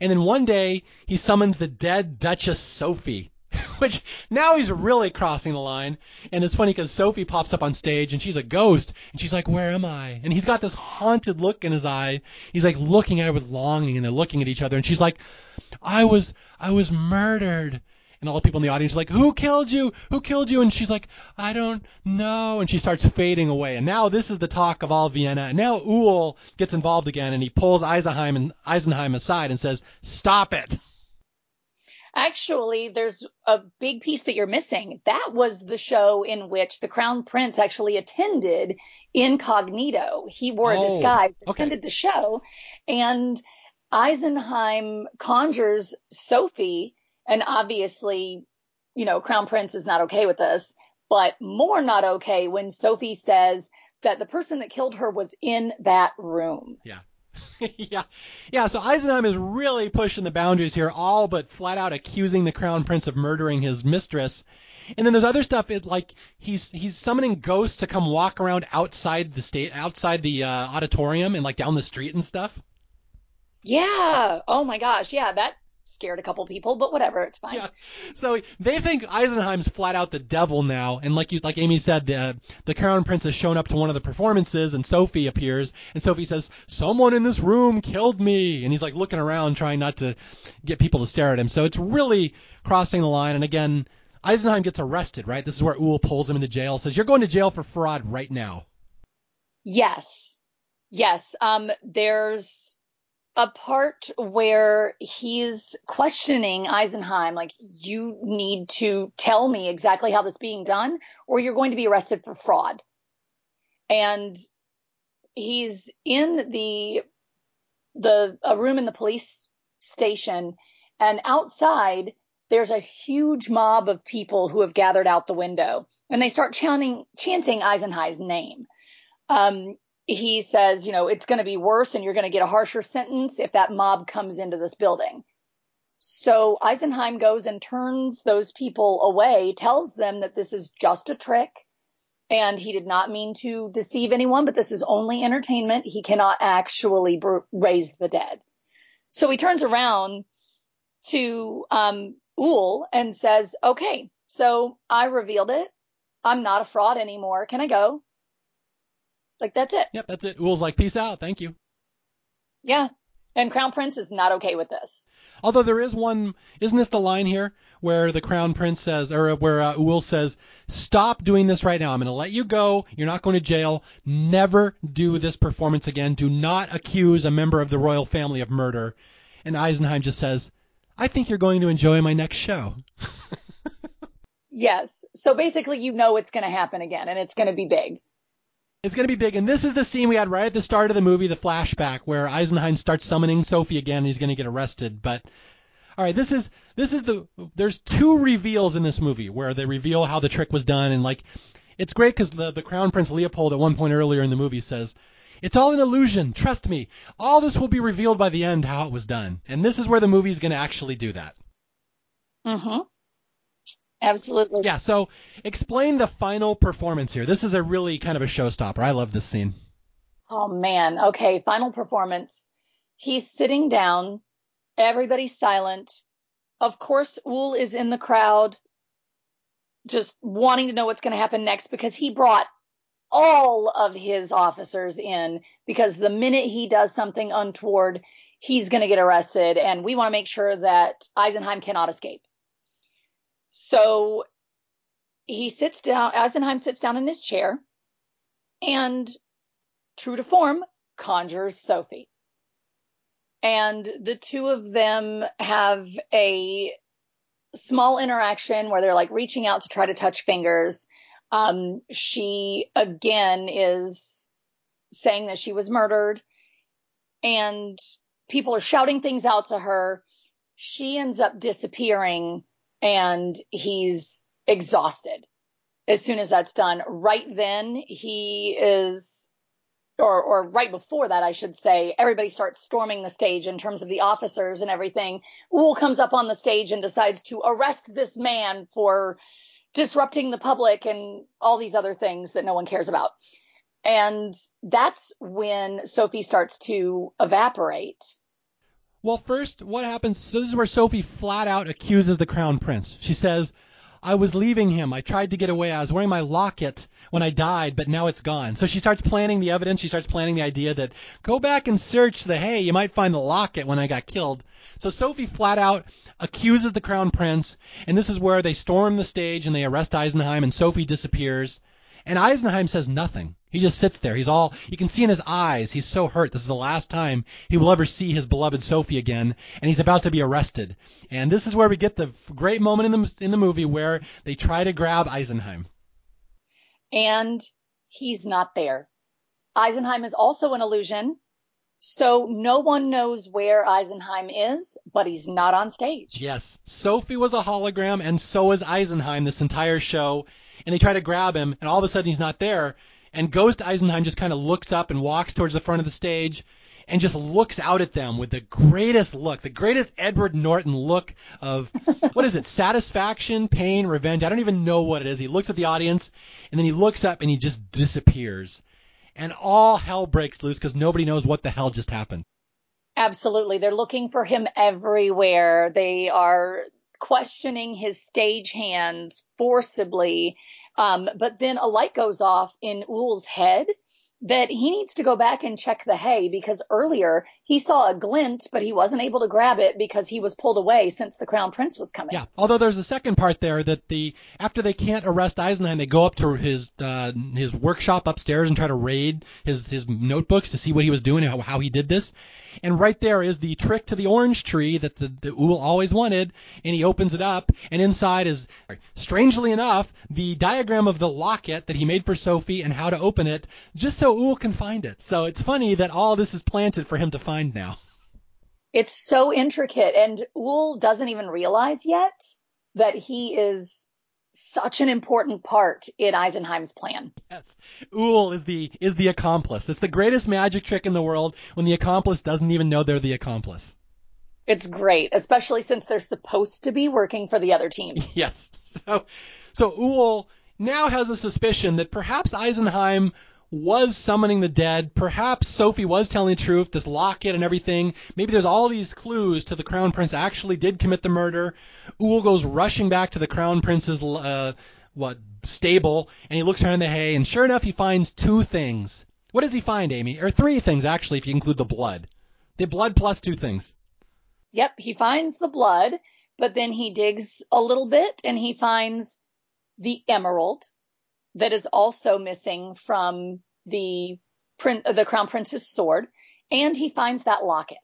[SPEAKER 2] And then one day he summons the dead Duchess Sophie which now he's really crossing the line. And it's funny because Sophie pops up on stage and she's a ghost and she's like, "Where am I?" And he's got this haunted look in his eye. He's like looking at her with longing, and they're looking at each other. And she's like, "I was, I was murdered." And all the people in the audience are like, "Who killed you? Who killed you?" And she's like, "I don't know." And she starts fading away. And now this is the talk of all Vienna. And now Uhl gets involved again, and he pulls Eisenheim and Eisenheim aside and says, "Stop it."
[SPEAKER 3] Actually, there's a big piece that you're missing. That was the show in which the Crown Prince actually attended incognito. He wore
[SPEAKER 2] Oh,
[SPEAKER 3] a disguise,
[SPEAKER 2] okay.
[SPEAKER 3] attended the show, and Eisenheim conjures Sophie, and obviously, you know, Crown Prince is not okay with this, but more not okay when Sophie says that the person that killed her was in that room.
[SPEAKER 2] Yeah. yeah. Yeah, so Eisenheim is really pushing the boundaries here, all but flat out accusing the crown prince of murdering his mistress. And then there's other stuff it like he's he's summoning ghosts to come walk around outside the state outside the uh, auditorium and like down the street and stuff.
[SPEAKER 3] Yeah. Oh my gosh. Yeah, that scared a couple people, but whatever, it's fine.
[SPEAKER 2] Yeah. So they think Eisenheim's flat out the devil now, and like you, like Amy said, the the crown prince has shown up to one of the performances, and Sophie appears, and Sophie says, "Someone in this room killed me," and he's like looking around, trying not to get people to stare at him. So it's really crossing the line, and again, Eisenheim gets arrested. Right, this is where Uhl pulls him into jail, says, "You're going to jail for fraud right now."
[SPEAKER 3] Yes. Yes. Um, there's a part where he's questioning Eisenheim, like, you need to tell me exactly how this is being done, or you're going to be arrested for fraud. And he's in the the a room in the police station, and outside there's a huge mob of people who have gathered out the window, and they start chanting chanting Eisenheim's name. Um, he says, you know, it's going to be worse and you're going to get a harsher sentence if that mob comes into this building. So Eisenheim goes and turns those people away, tells them that this is just a trick and he did not mean to deceive anyone, but this is only entertainment. He cannot actually raise the dead. So he turns around to um, Uhl and says, okay, so I revealed it. I'm not a fraud anymore. Can I go? Like that's it.
[SPEAKER 2] Yep, that's it. Uhl's like, "Peace out, thank you."
[SPEAKER 3] Yeah. And Crown Prince is not okay with this.
[SPEAKER 2] Although there is one, isn't this the line here where the crown prince says, or where uh, says, "Stop doing this right now. I'm going to let you go. You're not going to jail. Never do this performance again. Do not accuse a member of the royal family of murder." And Eisenheim just says, "I think you're going to enjoy my next show."
[SPEAKER 3] Yes. So basically, you know it's going to happen again and it's going to be big.
[SPEAKER 2] It's going to be big, and this is the scene we had right at the start of the movie, the flashback, where Eisenheim starts summoning Sophie again, and he's going to get arrested. But All right, this is this is the there's two reveals in this movie where they reveal how the trick was done and like it's great because the the crown prince Leopold at one point earlier in the movie says it's all an illusion. Trust me. All this will be revealed by the end how it was done. And this is where the movie's going to actually do that.
[SPEAKER 3] Mm-hmm. Absolutely.
[SPEAKER 2] Yeah, so explain the final performance here. This is a really kind of a showstopper. I love this scene.
[SPEAKER 3] Oh man. Okay, final performance. He's sitting down, everybody's silent. Of course, Uhl is in the crowd just wanting to know what's going to happen next because he brought all of his officers in because the minute he does something untoward, he's going to get arrested. And we want to make sure that Eisenheim cannot escape. So he sits down, Eisenheim sits down in his chair and, true to form, conjures Sophie. And the two of them have a small interaction where they're like reaching out to try to touch fingers. Um, she again is saying that she was murdered and people are shouting things out to her. She ends up disappearing and he's exhausted as soon as that's done. Right then he is or, or right before that, I should say, everybody starts storming the stage in terms of the officers and everything. Uhl comes up on the stage and decides to arrest this man for disrupting the public and all these other things that no one cares about. And that's when Sophie starts to evaporate.
[SPEAKER 2] Well, first, what happens? So this is where Sophie flat out accuses the crown prince. She says, I was leaving him. I tried to get away. I was wearing my locket when I died, but now it's gone. So she starts planning the evidence. She starts planning the idea that go back and search the hay. you might find the locket when I got killed. So Sophie flat out accuses the crown prince, and this is where they storm the stage and they arrest Eisenheim, and Sophie disappears. And Eisenheim says nothing. He just sits there. He's all, you can see in his eyes, he's so hurt. This is the last time he will ever see his beloved Sophie again, and he's about to be arrested. And this is where we get the great moment in the, in the movie where they try to grab Eisenheim.
[SPEAKER 3] And he's not there. Eisenheim is also an illusion. So no one knows where Eisenheim is, but he's not on stage.
[SPEAKER 2] Yes. Sophie was a hologram, and so is Eisenheim this entire show. And they try to grab him, and all of a sudden he's not there. And Ghost Eisenheim just kind of looks up and walks towards the front of the stage and just looks out at them with the greatest look, the greatest Edward Norton look of, what is it, satisfaction, pain, revenge? I don't even know what it is. He looks at the audience, and then he looks up and he just disappears and all hell breaks loose because nobody knows what the hell just happened.
[SPEAKER 3] Absolutely. They're looking for him everywhere. They are questioning his stage hands forcibly. Um, but then a light goes off in Uhl's head that he needs to go back and check the hay because earlier he saw a glint, but he wasn't able to grab it because he was pulled away since the crown prince was coming.
[SPEAKER 2] Yeah. Although there's a second part there that the after they can't arrest Eisenheim, they go up to his uh, his workshop upstairs and try to raid his his notebooks to see what he was doing and how, how he did this. And right there is the trick to the orange tree that the, the Uhl always wanted. And he opens it up, and inside is, strangely enough, the diagram of the locket that he made for Sophie and how to open it, just so Uhl can find it. So it's funny that all this is planted for him to find now.
[SPEAKER 3] It's so intricate, and Uhl doesn't even realize yet that he is such an important part in Eisenheim's plan.
[SPEAKER 2] Yes, Uhl is the is the accomplice. It's the greatest magic trick in the world when the accomplice doesn't even know they're the accomplice.
[SPEAKER 3] It's great, especially since they're supposed to be working for the other team.
[SPEAKER 2] Yes. So, so Uhl now has a suspicion that perhaps Eisenheim was summoning the dead. Perhaps Sophie was telling the truth, this locket and everything. Maybe there's all these clues to the Crown Prince actually did commit the murder. Uhl goes rushing back to the Crown Prince's, uh, what, stable, and he looks around the hay, and sure enough, he finds two things. What does he find, Amy? Or three things, actually, if you include the blood. The blood plus two things.
[SPEAKER 3] Yep, he finds the blood, but then he digs a little bit and he finds the emerald, that is also missing from the the crown prince's sword, and he finds that locket.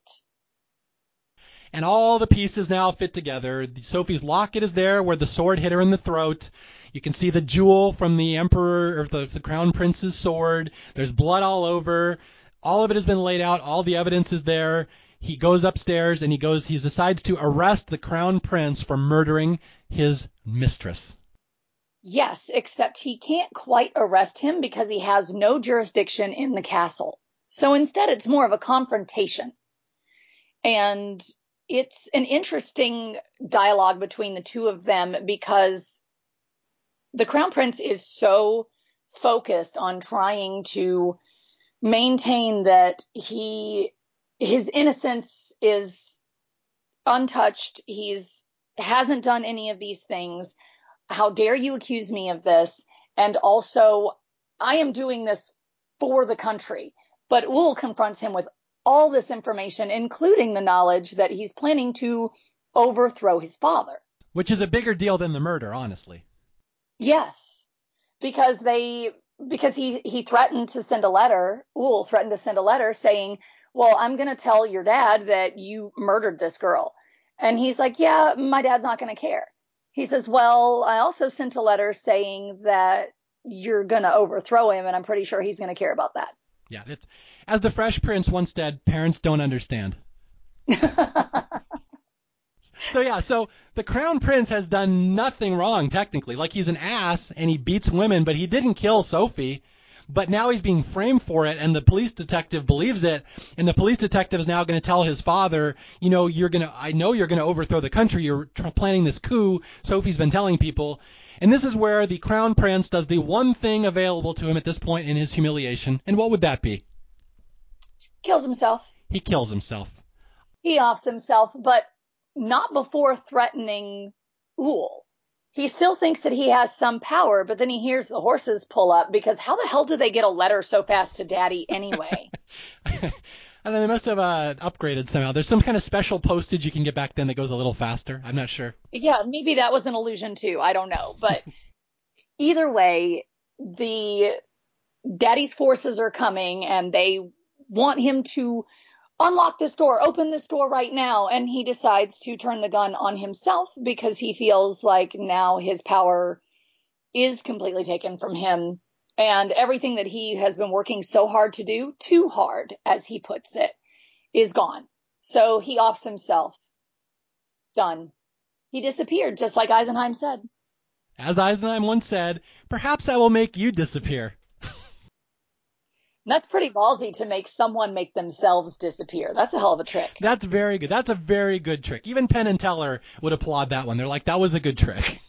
[SPEAKER 2] And all the pieces now fit together. Sophie's locket is there where the sword hit her in the throat. You can see the jewel from the emperor or the, the crown prince's sword. There's blood all over. All of it has been laid out. All the evidence is there. he goes upstairs and he goes he decides to arrest the crown prince for murdering his mistress.
[SPEAKER 3] Yes, except he can't quite arrest him because he has no jurisdiction in the castle. So instead, it's more of a confrontation. And it's an interesting dialogue between the two of them because the crown prince is so focused on trying to maintain that he his innocence is untouched he's hasn't done any of these things how dare you accuse me of this and also i am doing this for the country but Uhl confronts him with all this information including the knowledge that he's planning to overthrow his father
[SPEAKER 2] which is a bigger deal than the murder honestly
[SPEAKER 3] yes because they because he he threatened to send a letter. Uhl threatened to send a letter saying, "Well, I'm going to tell your dad that you murdered this girl." And he's like, "Yeah, my dad's not going to care." He says, "Well, I also sent a letter saying that you're going to overthrow him, and I'm pretty sure he's going to care about that."
[SPEAKER 2] Yeah, it's as the Fresh Prince once said, parents don't understand. so yeah, so the crown prince has done nothing wrong technically. Like he's an ass and he beats women, but he didn't kill Sophie. But now he's being framed for it, and the police detective believes it. And the police detective is now going to tell his father, you know, you're going to, I know you're going to overthrow the country. You're tr- planning this coup. Sophie's been telling people. And this is where the crown prince does the one thing available to him at this point in his humiliation. And what would that be?
[SPEAKER 3] Kills himself.
[SPEAKER 2] He kills himself.
[SPEAKER 3] He offs himself, but not before threatening Uhl. He still thinks that he has some power, but then he hears the horses pull up because how the hell did they get a letter so fast to Daddy anyway?
[SPEAKER 2] I don't know, they must have uh, upgraded somehow. There's some kind of special postage you can get back then that goes a little faster. I'm not sure.
[SPEAKER 3] Yeah, maybe that was an illusion too. I don't know. But either way, the Daddy's forces are coming and they want him to unlock this door, open this door right now. And he decides to turn the gun on himself because he feels like now his power is completely taken from him. And everything that he has been working so hard to do, too hard, as he puts it, is gone. So he offs himself. Done. He disappeared, just like Eisenheim said.
[SPEAKER 2] As Eisenheim once said, perhaps I will make you disappear.
[SPEAKER 3] That's pretty ballsy to make someone make themselves disappear. That's a hell of a trick.
[SPEAKER 2] That's very good. That's a very good trick. Even Penn and Teller would applaud that one. They're like, that was a good trick.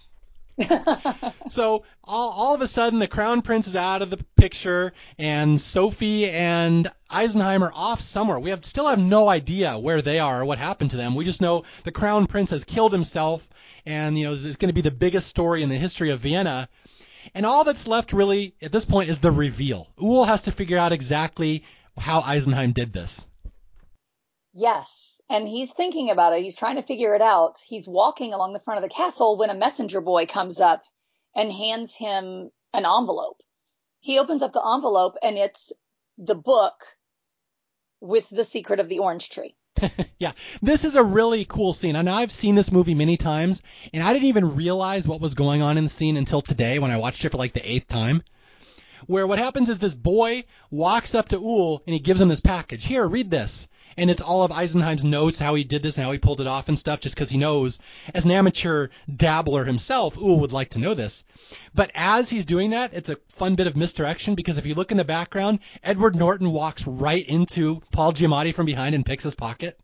[SPEAKER 2] so all, all of a sudden, the crown prince is out of the picture, and Sophie and Eisenheim are off somewhere. We have still have no idea where they are or what happened to them. We just know the crown prince has killed himself, and you know it's going to be the biggest story in the history of Vienna. And all that's left really at this point is the reveal. Uhl has to figure out exactly how Eisenheim did this.
[SPEAKER 3] Yes, and he's thinking about it. He's trying to figure it out. He's walking along the front of the castle when a messenger boy comes up and hands him an envelope. He opens up the envelope and it's the book with the secret of the orange tree.
[SPEAKER 2] yeah, this is a really cool scene. And I've seen this movie many times, and I didn't even realize what was going on in the scene until today when I watched it for like the eighth time. Where what happens is this boy walks up to Uhl and he gives him this package. Here, read this. And it's all of Eisenheim's notes, how he did this and how he pulled it off and stuff, just because he knows, as an amateur dabbler himself, Uhl would like to know this. But as he's doing that, it's a fun bit of misdirection because if you look in the background, Edward Norton walks right into Paul Giamatti from behind and picks his pocket.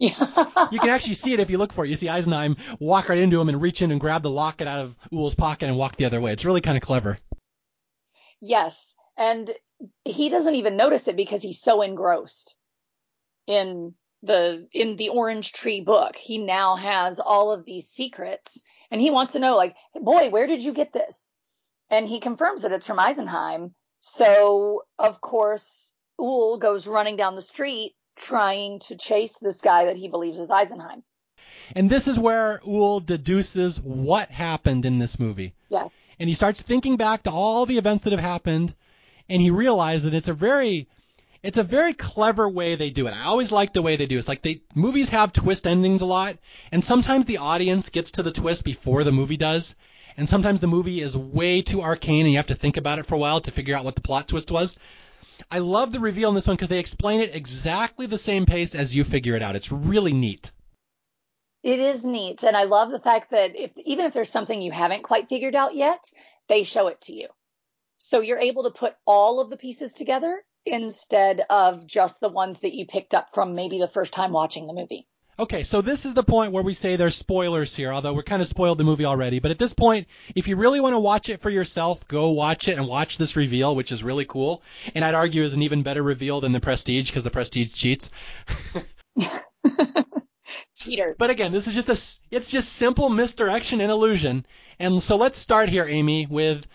[SPEAKER 2] You can actually see it if you look for it. You see Eisenheim walk right into him and reach in and grab the locket out of Uhl's pocket and walk the other way. It's really kind of clever.
[SPEAKER 3] Yes. And he doesn't even notice it because he's so engrossed in the in the orange tree book. He now has all of these secrets and he wants to know like boy where did you get this? And he confirms that it's from eisenheim. So of course Uhl goes running down the street trying to chase this guy that he believes is eisenheim.
[SPEAKER 2] And this is where Uhl deduces what happened in this movie.
[SPEAKER 3] Yes.
[SPEAKER 2] And he starts thinking back to all the events that have happened and he realizes that it's a very it's a very clever way they do it. I always like the way they do it. It's like they movies have twist endings a lot, and sometimes the audience gets to the twist before the movie does, and sometimes the movie is way too arcane and you have to think about it for a while to figure out what the plot twist was. I love the reveal in this one because they explain it exactly the same pace as you figure it out. It's really neat.
[SPEAKER 3] It is neat, and I love the fact that if even if there's something you haven't quite figured out yet, they show it to you. So you're able to put all of the pieces together instead of just the ones that you picked up from maybe the first time watching the movie.
[SPEAKER 2] Okay, so this is the point where we say there's spoilers here, although we're kind of spoiled the movie already. But at this point, if you really want to watch it for yourself, go watch it and watch this reveal, which is really cool. And I'd argue is an even better reveal than the Prestige because the Prestige cheats.
[SPEAKER 3] Cheater.
[SPEAKER 2] But again, this is just a it's just simple misdirection and illusion. And so let's start here, Amy, with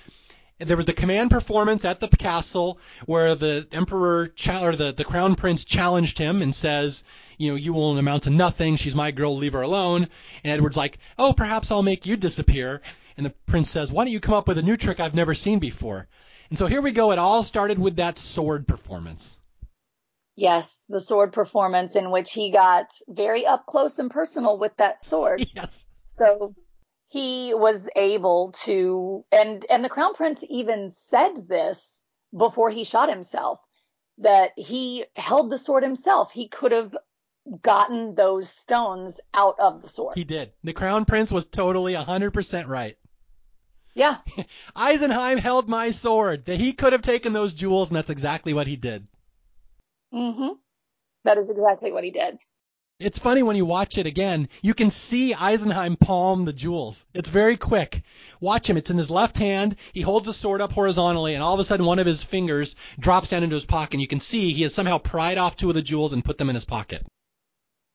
[SPEAKER 2] there was the command performance at the castle where the emperor or the, the crown prince challenged him and says, you know, you will amount to nothing. She's my girl. Leave her alone. And Edward's like, oh, perhaps I'll make you disappear. And the prince says, why don't you come up with a new trick I've never seen before? And so here we go. It all started with that sword performance.
[SPEAKER 3] Yes, the sword performance in which he got very up close and personal with that sword.
[SPEAKER 2] Yes.
[SPEAKER 3] So he was able to and and the crown prince even said this before he shot himself that he held the sword himself. He could have gotten those stones out of the sword.
[SPEAKER 2] He did. The crown prince was totally 100% right.
[SPEAKER 3] Yeah.
[SPEAKER 2] Eisenheim held my sword. That he could have taken those jewels and that's exactly what he did.
[SPEAKER 3] Mhm. That is exactly what he did.
[SPEAKER 2] It's funny when you watch it again, you can see Eisenheim palm the jewels. It's very quick. Watch him. It's in his left hand. He holds the sword up horizontally, and all of a sudden one of his fingers drops down into his pocket. And you can see he has somehow pried off two of the jewels and put them in his pocket.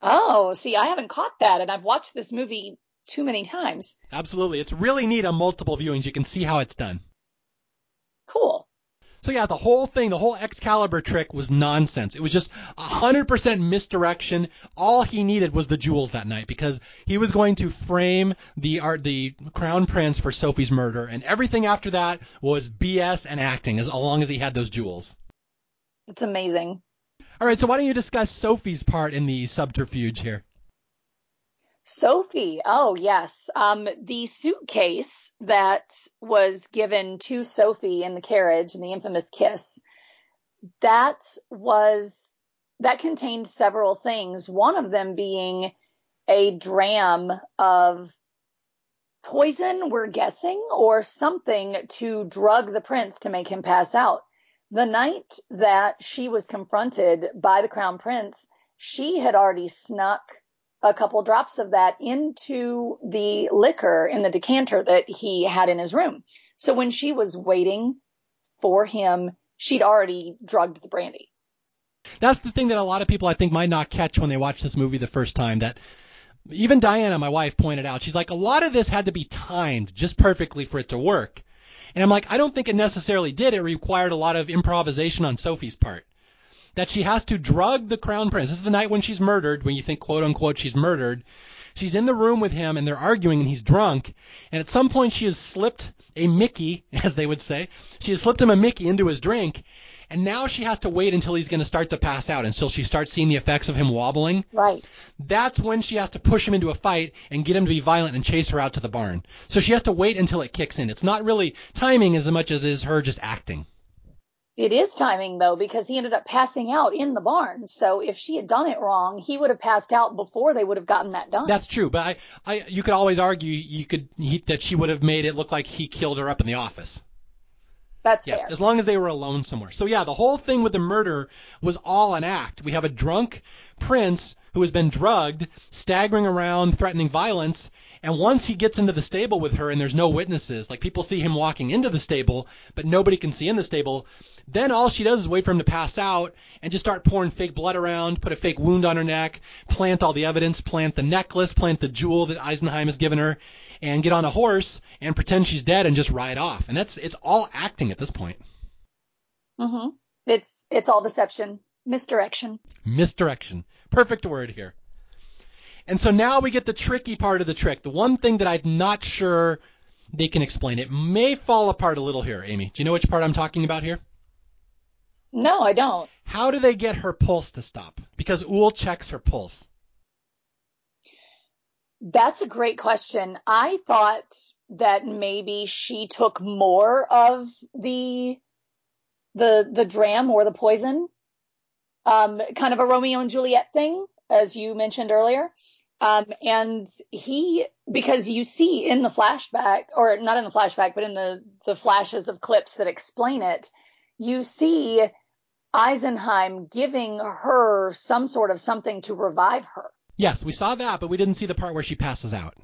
[SPEAKER 3] Oh, see, I haven't caught that, and I've watched this movie too many times.
[SPEAKER 2] Absolutely. It's really neat on multiple viewings. You can see how it's done.
[SPEAKER 3] Cool.
[SPEAKER 2] So yeah, the whole thing, the whole Excalibur trick was nonsense. It was just 100% misdirection. All he needed was the jewels that night because he was going to frame the art, the crown prince for Sophie's murder, and everything after that was BS and acting as long as he had those jewels.
[SPEAKER 3] It's amazing.
[SPEAKER 2] All right, so why don't you discuss Sophie's part in the subterfuge here?
[SPEAKER 3] Sophie. Oh, yes. Um, the suitcase that was given to Sophie in the carriage and the infamous kiss, that was, that contained several things. One of them being a dram of poison, we're guessing, or something to drug the prince to make him pass out. The night that she was confronted by the crown prince, she had already snuck a couple drops of that into the liquor in the decanter that he had in his room. So when she was waiting for him, she'd already drugged the brandy.
[SPEAKER 2] That's the thing that a lot of people I think might not catch when they watch this movie the first time that even Diana, my wife, pointed out. She's like, a lot of this had to be timed just perfectly for it to work. And I'm like, I don't think it necessarily did. It required a lot of improvisation on Sophie's part that she has to drug the crown prince. This is the night when she's murdered, when you think quote unquote she's murdered. She's in the room with him and they're arguing and he's drunk. And at some point she has slipped a Mickey, as they would say. She has slipped him a Mickey into his drink. And now she has to wait until he's going to start to pass out, until she starts seeing the effects of him wobbling.
[SPEAKER 3] Right.
[SPEAKER 2] That's when she has to push him into a fight and get him to be violent and chase her out to the barn. So she has to wait until it kicks in. It's not really timing as much as it is her just acting.
[SPEAKER 3] It is timing though, because he ended up passing out in the barn. So if she had done it wrong, he would have passed out before they would have gotten that done.
[SPEAKER 2] That's true, but I, I, you could always argue you could he, that she would have made it look like he killed her up in the office.
[SPEAKER 3] That's
[SPEAKER 2] yeah,
[SPEAKER 3] fair.
[SPEAKER 2] as long as they were alone somewhere. So yeah, the whole thing with the murder was all an act. We have a drunk prince who has been drugged, staggering around, threatening violence, and once he gets into the stable with her and there's no witnesses, like people see him walking into the stable, but nobody can see in the stable, then all she does is wait for him to pass out and just start pouring fake blood around, put a fake wound on her neck, plant all the evidence, plant the necklace, plant the jewel that Eisenheim has given her, and get on a horse and pretend she's dead and just ride off. And that's it's all acting at this point.
[SPEAKER 3] Mm-hmm. It's it's all deception, misdirection.
[SPEAKER 2] Misdirection. Perfect word here. And so now we get the tricky part of the trick. The one thing that I'm not sure they can explain. It may fall apart a little here, Amy. Do you know which part I'm talking about here?
[SPEAKER 3] No, I don't.
[SPEAKER 2] How do they get her pulse to stop? Because Uhl checks her pulse.
[SPEAKER 3] That's a great question. I thought that maybe she took more of the the the dram or the poison, um, kind of a Romeo and Juliet thing, as you mentioned earlier. Um, and he, because you see in the flashback, or not in the flashback, but in the the flashes of clips that explain it, you see Eisenheim giving her some sort of something to revive her.
[SPEAKER 2] Yes, we saw that, but we didn't see the part where she passes out.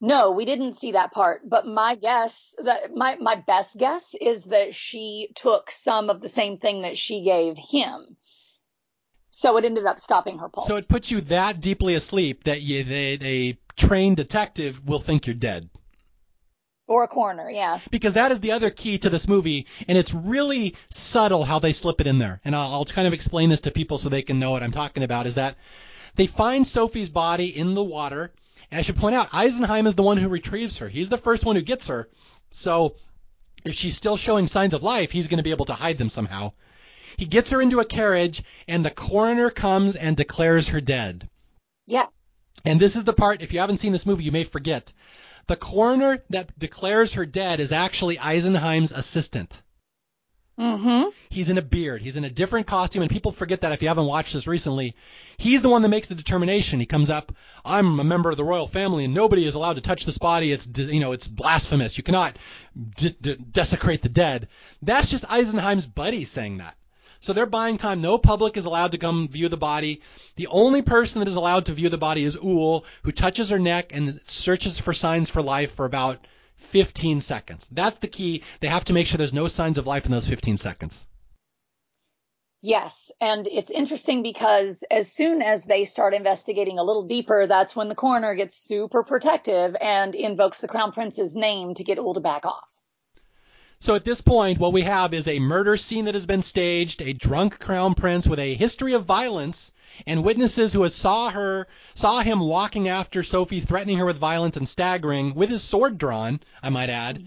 [SPEAKER 3] No, we didn't see that part, but my guess that my my best guess is that she took some of the same thing that she gave him. So it ended up stopping her pulse.
[SPEAKER 2] So it puts you that deeply asleep that you, they, a trained detective will think you're dead.
[SPEAKER 3] Or a coroner, yeah.
[SPEAKER 2] Because that is the other key to this movie, and it's really subtle how they slip it in there. And I'll, I'll kind of explain this to people so they can know what I'm talking about. Is that they find Sophie's body in the water, and I should point out Eisenheim is the one who retrieves her. He's the first one who gets her. So if she's still showing signs of life, he's going to be able to hide them somehow. He gets her into a carriage, and the coroner comes and declares her dead.
[SPEAKER 3] Yeah.
[SPEAKER 2] And this is the part, if you haven't seen this movie, you may forget. The coroner that declares her dead is actually Eisenheim's assistant.
[SPEAKER 3] Mm-hmm.
[SPEAKER 2] He's in a beard. He's in a different costume, and people forget that if you haven't watched this recently. He's the one that makes the determination. He comes up, I'm a member of the royal family, and nobody is allowed to touch this body. It's you know it's blasphemous. You cannot desecrate the dead. That's just Eisenheim's buddy saying that. So they're buying time. No public is allowed to come view the body. The only person that is allowed to view the body is Uhl, who touches her neck and searches for signs for life for about 15 seconds. That's the key. They have to make sure there's no signs of life in those 15 seconds.
[SPEAKER 3] Yes, and it's interesting because as soon as they start investigating a little deeper, that's when the coroner gets super protective and invokes the crown prince's name to get to back off.
[SPEAKER 2] So at this point, what we have is a murder scene that has been staged, a drunk crown prince with a history of violence, and witnesses who saw her saw him walking after Sophie, threatening her with violence and staggering with his sword drawn, I might add.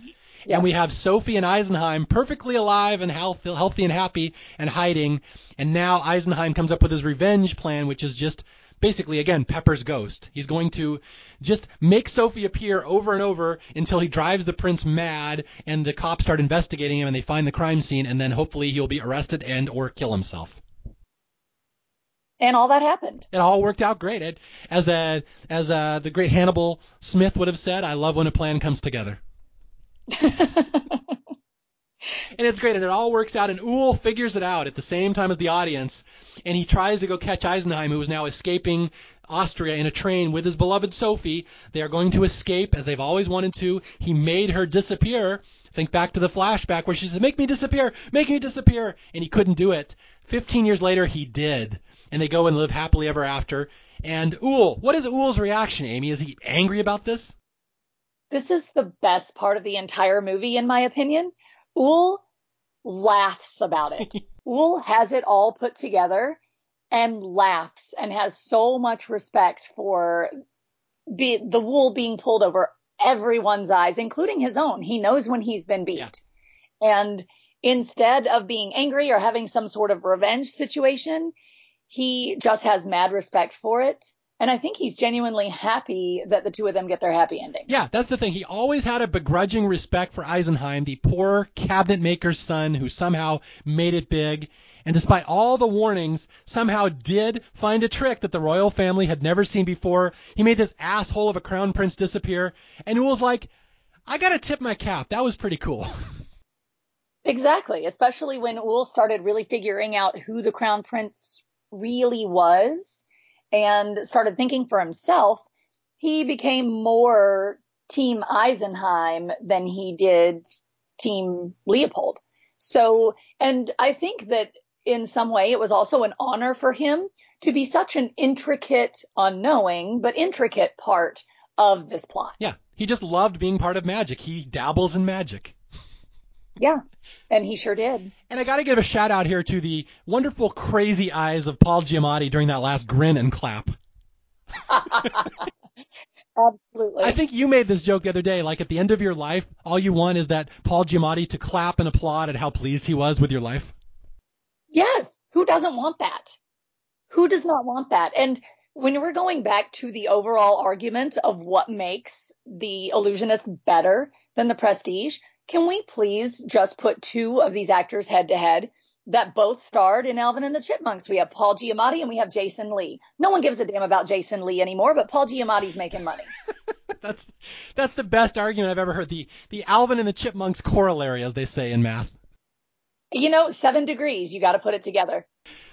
[SPEAKER 2] And we have Sophie and Eisenheim perfectly alive and healthy, healthy and happy and hiding. And now Eisenheim comes up with his revenge plan, which is just basically again Pepper's ghost. He's going to just make Sophie appear over and over until he drives the prince mad and the cops start investigating him and they find the crime scene and then hopefully he'll be arrested and or kill himself.
[SPEAKER 3] And all that happened.
[SPEAKER 2] It all worked out great. It, as a, as a, the great Hannibal Smith would have said, I love when a plan comes together. and it's great, and it all works out. And Uhl figures it out at the same time as the audience, and he tries to go catch Eisenheim, who is now escaping Austria in a train with his beloved Sophie. They are going to escape as they've always wanted to. He made her disappear. Think back to the flashback where she said, "Make me disappear, make me disappear," and he couldn't do it. Fifteen years later, he did, and they go and live happily ever after. And Uhl, what is Uhl's reaction, Amy? Is he angry about this?
[SPEAKER 3] This is the best part of the entire movie, in my opinion. Uhl laughs about it. Uhl has it all put together and laughs and has so much respect for be, the wool being pulled over everyone's eyes, including his own. He knows when he's been beat. Yeah. And instead of being angry or having some sort of revenge situation, he just has mad respect for it and I think he's genuinely happy that the two of them get their happy ending.
[SPEAKER 2] Yeah, that's the thing. He always had a begrudging respect for Eisenheim, the poor cabinet maker's son who somehow made it big. And despite all the warnings, somehow did find a trick that the royal family had never seen before. He made this asshole of a crown prince disappear. And Uhl's like, I gotta tip my cap. That was pretty cool.
[SPEAKER 3] Exactly, especially when Uhl started really figuring out who the crown prince really was and started thinking for himself, he became more Team Eisenheim than he did Team Leopold. So, and I think that in some way it was also an honor for him to be such an intricate, unknowing, but intricate part of this plot.
[SPEAKER 2] Yeah. He just loved being part of magic. He dabbles in magic.
[SPEAKER 3] Yeah, and he sure did.
[SPEAKER 2] And I got to give a shout out here to the wonderful crazy eyes of Paul Giamatti during that last grin and clap.
[SPEAKER 3] Absolutely.
[SPEAKER 2] I think you made this joke the other day. Like at the end of your life, all you want is that Paul Giamatti to clap and applaud at how pleased he was with your life.
[SPEAKER 3] Yes. Who doesn't want that? Who does not want that? And when we're going back to the overall argument of what makes the illusionist better than the prestige, can we please just put two of these actors head to head that both starred in Alvin and the Chipmunks? We have Paul Giamatti and we have Jason Lee. No one gives a damn about Jason Lee anymore, but Paul Giamatti's making money.
[SPEAKER 2] that's that's the best argument I've ever heard. The the Alvin and the Chipmunks corollary, as they say in math.
[SPEAKER 3] You know, seven degrees. You got to put it together.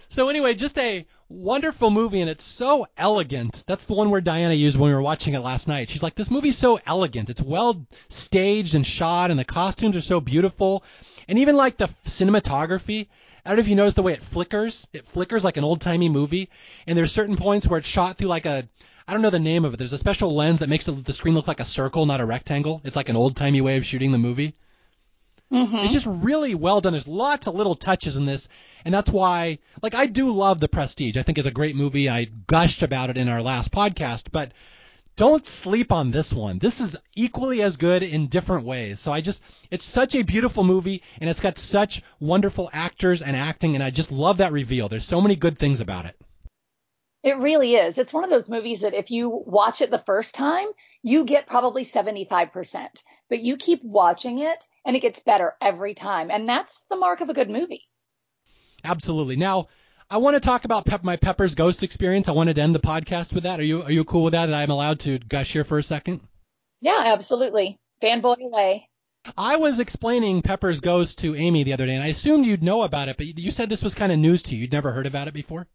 [SPEAKER 2] So anyway, just a wonderful movie, and it's so elegant. That's the one where Diana used when we were watching it last night. She's like, "This movie's so elegant. It's well staged and shot, and the costumes are so beautiful, and even like the cinematography." I don't know if you notice the way it flickers. It flickers like an old timey movie, and there's certain points where it's shot through like a I don't know the name of it. There's a special lens that makes the screen look like a circle, not a rectangle. It's like an old timey way of shooting the movie.
[SPEAKER 3] Mm-hmm.
[SPEAKER 2] It's just really well done. There's lots of little touches in this, and that's why, like, I do love The Prestige. I think it's a great movie. I gushed about it in our last podcast, but don't sleep on this one. This is equally as good in different ways. So I just, it's such a beautiful movie, and it's got such wonderful actors and acting, and I just love that reveal. There's so many good things about it.
[SPEAKER 3] It really is. It's one of those movies that if you watch it the first time, you get probably 75%, but you keep watching it and it gets better every time. And that's the mark of a good movie.
[SPEAKER 2] Absolutely. Now, I want to talk about Pep, my Pepper's Ghost experience. I wanted to end the podcast with that. Are you are you cool with that? That I'm allowed to gush here for a second?
[SPEAKER 3] Yeah, absolutely. Fanboy away.
[SPEAKER 2] I was explaining Pepper's Ghost to Amy the other day, and I assumed you'd know about it, but you said this was kind of news to you. You'd never heard about it before.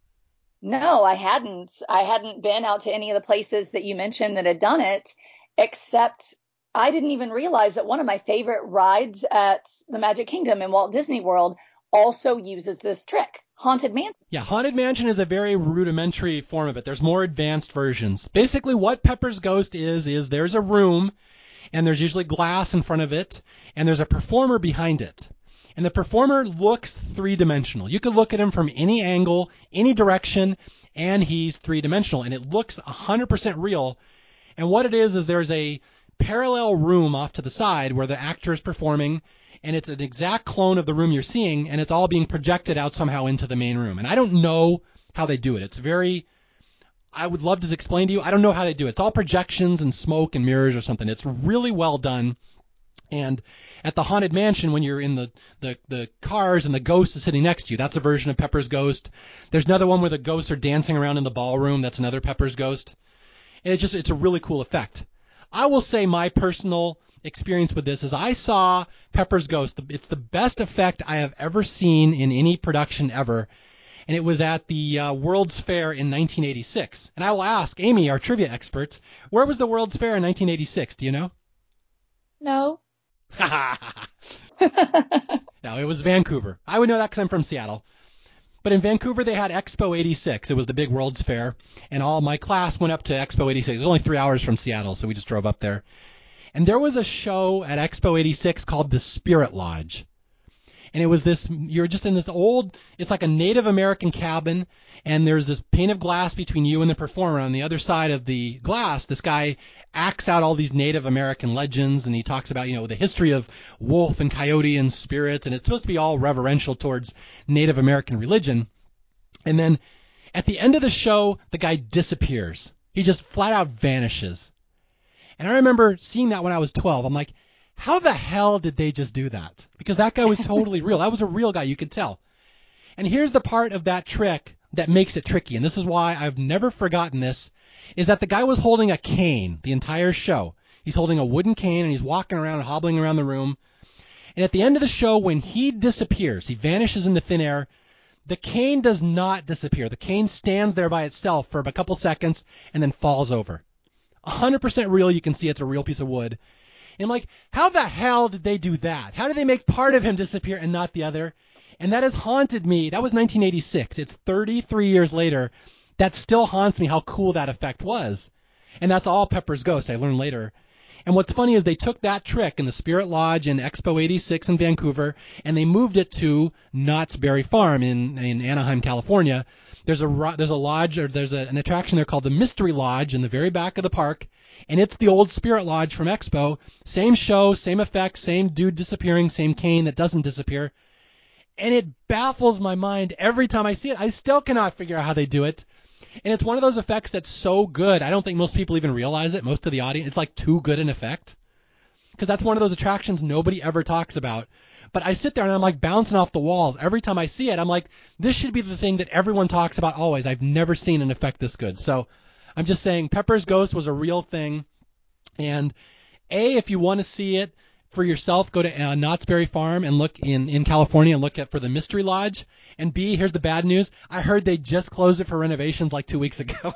[SPEAKER 3] No, I hadn't. I hadn't been out to any of the places that you mentioned that had done it, except I didn't even realize that one of my favorite rides at the Magic Kingdom in Walt Disney World also uses this trick. Haunted Mansion.
[SPEAKER 2] Yeah, Haunted Mansion is a very rudimentary form of it. There's more advanced versions. Basically, what Pepper's Ghost is, is there's a room, and there's usually glass in front of it, and there's a performer behind it and the performer looks three dimensional. You could look at him from any angle, any direction, and he's three dimensional, and it looks 100% real. And what it is is there's a parallel room off to the side where the actor is performing, and it's an exact clone of the room you're seeing, and it's all being projected out somehow into the main room. And I don't know how they do it. It's very I would love to explain to you. I don't know how they do it. It's all projections and smoke and mirrors or something. It's really well done. And at the haunted mansion, when you're in the, the, the cars and the ghost is sitting next to you, that's a version of Pepper's Ghost. There's another one where the ghosts are dancing around in the ballroom. That's another Pepper's Ghost. And it's just, it's a really cool effect. I will say my personal experience with this is I saw Pepper's Ghost. It's the best effect I have ever seen in any production ever. And it was at the uh, World's Fair in 1986. And I will ask Amy, our trivia expert, where was the World's Fair in 1986? Do you know?
[SPEAKER 3] No.
[SPEAKER 2] no, it was Vancouver. I would know that because I'm from Seattle. But in Vancouver, they had Expo 86. It was the big World's Fair, and all my class went up to Expo 86. It was only three hours from Seattle, so we just drove up there. And there was a show at Expo 86 called the Spirit Lodge. And it was this, you're just in this old, it's like a Native American cabin, and there's this pane of glass between you and the performer. On the other side of the glass, this guy acts out all these Native American legends, and he talks about, you know, the history of wolf and coyote and spirit, and it's supposed to be all reverential towards Native American religion. And then at the end of the show, the guy disappears. He just flat out vanishes. And I remember seeing that when I was 12. I'm like, how the hell did they just do that? Because that guy was totally real. That was a real guy, you could tell. And here's the part of that trick that makes it tricky, and this is why I've never forgotten this, is that the guy was holding a cane the entire show. He's holding a wooden cane and he's walking around, and hobbling around the room. And at the end of the show, when he disappears, he vanishes into thin air, the cane does not disappear. The cane stands there by itself for a couple seconds and then falls over. 100% real. You can see it's a real piece of wood. And I'm like, how the hell did they do that? How did they make part of him disappear and not the other? And that has haunted me. That was 1986. It's 33 years later. That still haunts me how cool that effect was. And that's all Pepper's Ghost, I learned later. And what's funny is they took that trick in the Spirit Lodge in Expo 86 in Vancouver and they moved it to Knott's Berry Farm in, in Anaheim, California. There's a, there's a lodge or there's a, an attraction there called the Mystery Lodge in the very back of the park. And it's the old Spirit Lodge from Expo. Same show, same effect, same dude disappearing, same cane that doesn't disappear and it baffles my mind every time I see it. I still cannot figure out how they do it. And it's one of those effects that's so good. I don't think most people even realize it. Most of the audience, it's like too good an effect. because that's one of those attractions nobody ever talks about. But I sit there and I'm like bouncing off the walls every time I see it. I'm like, this should be the thing that everyone talks about always. I've never seen an effect this good. So I'm just saying Pepper's Ghost was a real thing. And A, if you want to see it for yourself, go to uh, Knott's Berry Farm and look in, in California and look at for the Mystery Lodge. And B, here's the bad news. I heard they just closed it for renovations like two weeks ago.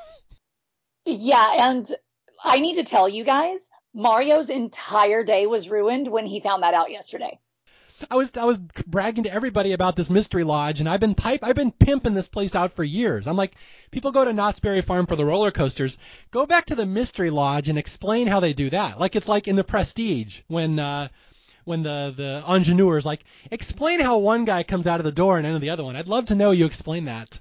[SPEAKER 3] yeah, and I need to tell you guys, Mario's entire day was ruined when he found that out yesterday.
[SPEAKER 2] I was I was bragging to everybody about this mystery lodge, and I've been pipe I've been pimping this place out for years. I'm like, people go to Knott's Berry Farm for the roller coasters. Go back to the mystery lodge and explain how they do that. Like it's like in the Prestige when uh, when the the ingenue is like, explain how one guy comes out of the door and into the other one. I'd love to know you explain that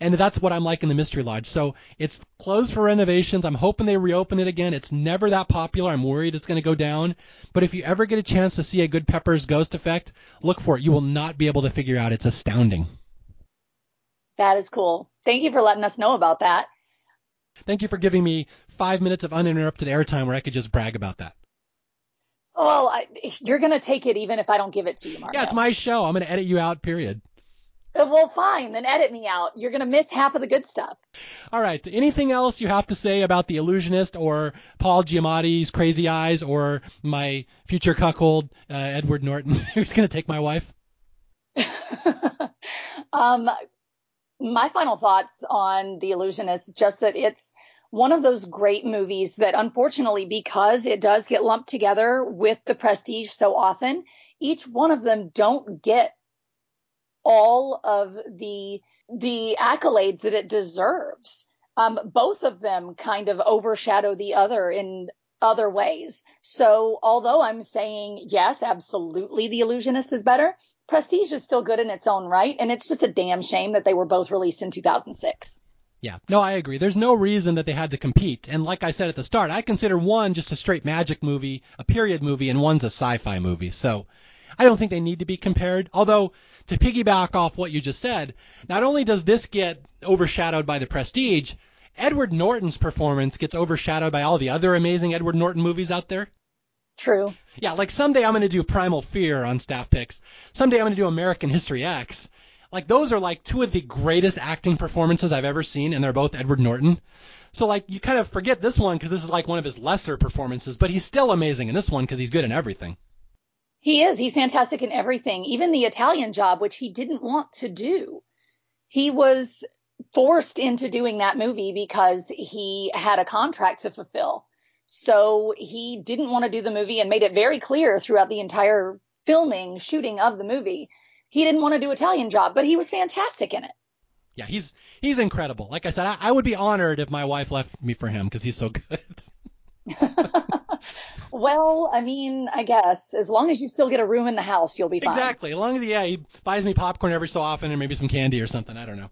[SPEAKER 2] and that's what I'm like in the Mystery Lodge. So it's closed for renovations. I'm hoping they reopen it again. It's never that popular. I'm worried it's going to go down. But if you ever get a chance to see a good Pepper's Ghost effect, look for it. You will not be able to figure out. It's astounding.
[SPEAKER 3] That is cool. Thank you for letting us know about that.
[SPEAKER 2] Thank you for giving me five minutes of uninterrupted airtime where I could just brag about that.
[SPEAKER 3] Well, I, you're going to take it even if I don't give it to you, Mario.
[SPEAKER 2] Yeah, it's my show. I'm going to edit you out, period.
[SPEAKER 3] Well, fine, then edit me out. You're going to miss half of the good stuff.
[SPEAKER 2] All right. Anything else you have to say about The Illusionist or Paul Giamatti's Crazy Eyes or my future cuckold, uh, Edward Norton, who's going to take my wife?
[SPEAKER 3] um, my final thoughts on The Illusionist just that it's one of those great movies that unfortunately because it does get lumped together with the prestige so often each one of them don't get all of the the accolades that it deserves. Um, both of them kind of overshadow the other in other ways. So although I'm saying yes, absolutely the illusionist is better, Prestige is still good in its own right. And it's just a damn shame that they were both released in 2006.
[SPEAKER 2] Yeah, no, I agree. There's no reason that they had to compete. And like I said at the start, I consider one just a straight magic movie, a period movie, and one's a sci-fi movie. So I don't think they need to be compared. Although to piggyback off what you just said, not only does this get overshadowed by the prestige, Edward Norton's performance gets overshadowed by all the other amazing Edward Norton movies out there.
[SPEAKER 3] True.
[SPEAKER 2] Yeah, like someday I'm going to do Primal Fear on staff picks. Someday I'm going to do American History X. Like those are like two of the greatest acting performances I've ever seen, and they're both Edward Norton. So like you kind of forget this one because this is like one of his lesser performances, but he's still amazing in this one because he's good in everything.
[SPEAKER 3] He is. He's fantastic in everything, even the Italian job, which he didn't want to do. He was forced into doing that movie because he had a contract to fulfill. So he didn't want to do the movie and made it very clear throughout the entire filming, shooting of the movie. He didn't want to do Italian job, but he was fantastic in it.
[SPEAKER 2] Yeah, he's he's incredible. Like I said, I, I would be honored if my wife left me for him because he's so good.
[SPEAKER 3] well, I mean, I guess as long as you still get a room in the house, you'll be fine.
[SPEAKER 2] Exactly. As long as yeah, he buys me popcorn every so often and maybe some candy or something. I don't know.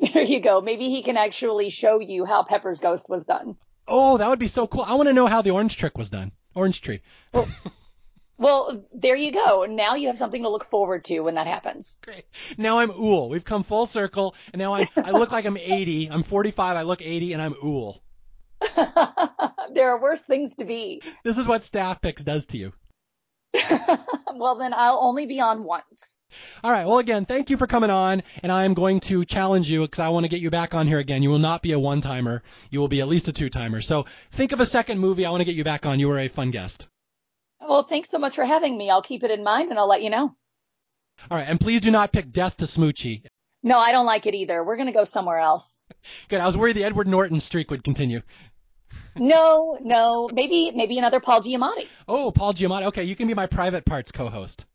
[SPEAKER 3] There you go. Maybe he can actually show you how Pepper's Ghost was done.
[SPEAKER 2] Oh, that would be so cool. I want to know how the orange trick was done. Orange tree.
[SPEAKER 3] Well, well, there you go. Now you have something to look forward to when that happens.
[SPEAKER 2] Great. Now I'm Uhl. We've come full circle, and now I I look like I'm 80. I'm 45. I look 80, and I'm Uhl.
[SPEAKER 3] there are worse things to be.
[SPEAKER 2] This is what Staff Picks does to you.
[SPEAKER 3] well, then I'll only be on once.
[SPEAKER 2] All right. Well, again, thank you for coming on, and I am going to challenge you because I want to get you back on here again. You will not be a one timer. You will be at least a two timer. So think of a second movie. I want to get you back on. You were a fun guest.
[SPEAKER 3] Well, thanks so much for having me. I'll keep it in mind and I'll let you know.
[SPEAKER 2] All right. And please do not pick Death to Smoochy.
[SPEAKER 3] No, I don't like it either. We're going to go somewhere else.
[SPEAKER 2] Good. I was worried the Edward Norton streak would continue
[SPEAKER 3] no, no, maybe maybe another Paul Giamatti.
[SPEAKER 2] Oh, Paul Giamatti. Okay, you can be my private parts co-host.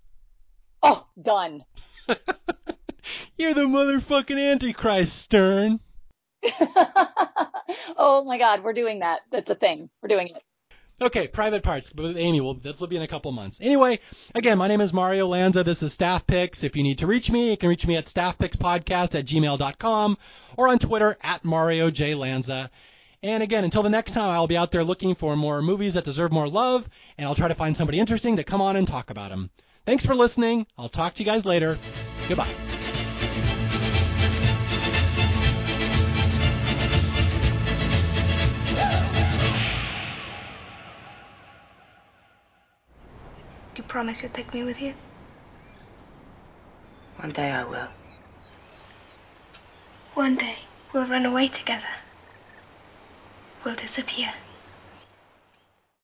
[SPEAKER 3] Oh, done.
[SPEAKER 2] You're the motherfucking Antichrist, Stern.
[SPEAKER 3] oh my God, we're doing that. That's a thing. We're doing it.
[SPEAKER 2] Okay, private parts with Amy. Well, this will be in a couple months. Anyway, again, my name is Mario Lanza. This is Staff Picks. If you need to reach me, you can reach me at staffpickspodcast at gmail.com or on Twitter at Mario J Lanza. And again, until the next time, I'll be out there looking for more movies that deserve more love, and I'll try to find somebody interesting to come on and talk about them. Thanks for listening. I'll talk to you guys later. Goodbye.
[SPEAKER 4] Do you promise you'll take me with you?
[SPEAKER 5] One day I will.
[SPEAKER 4] One day we'll run away together. We'll disappear.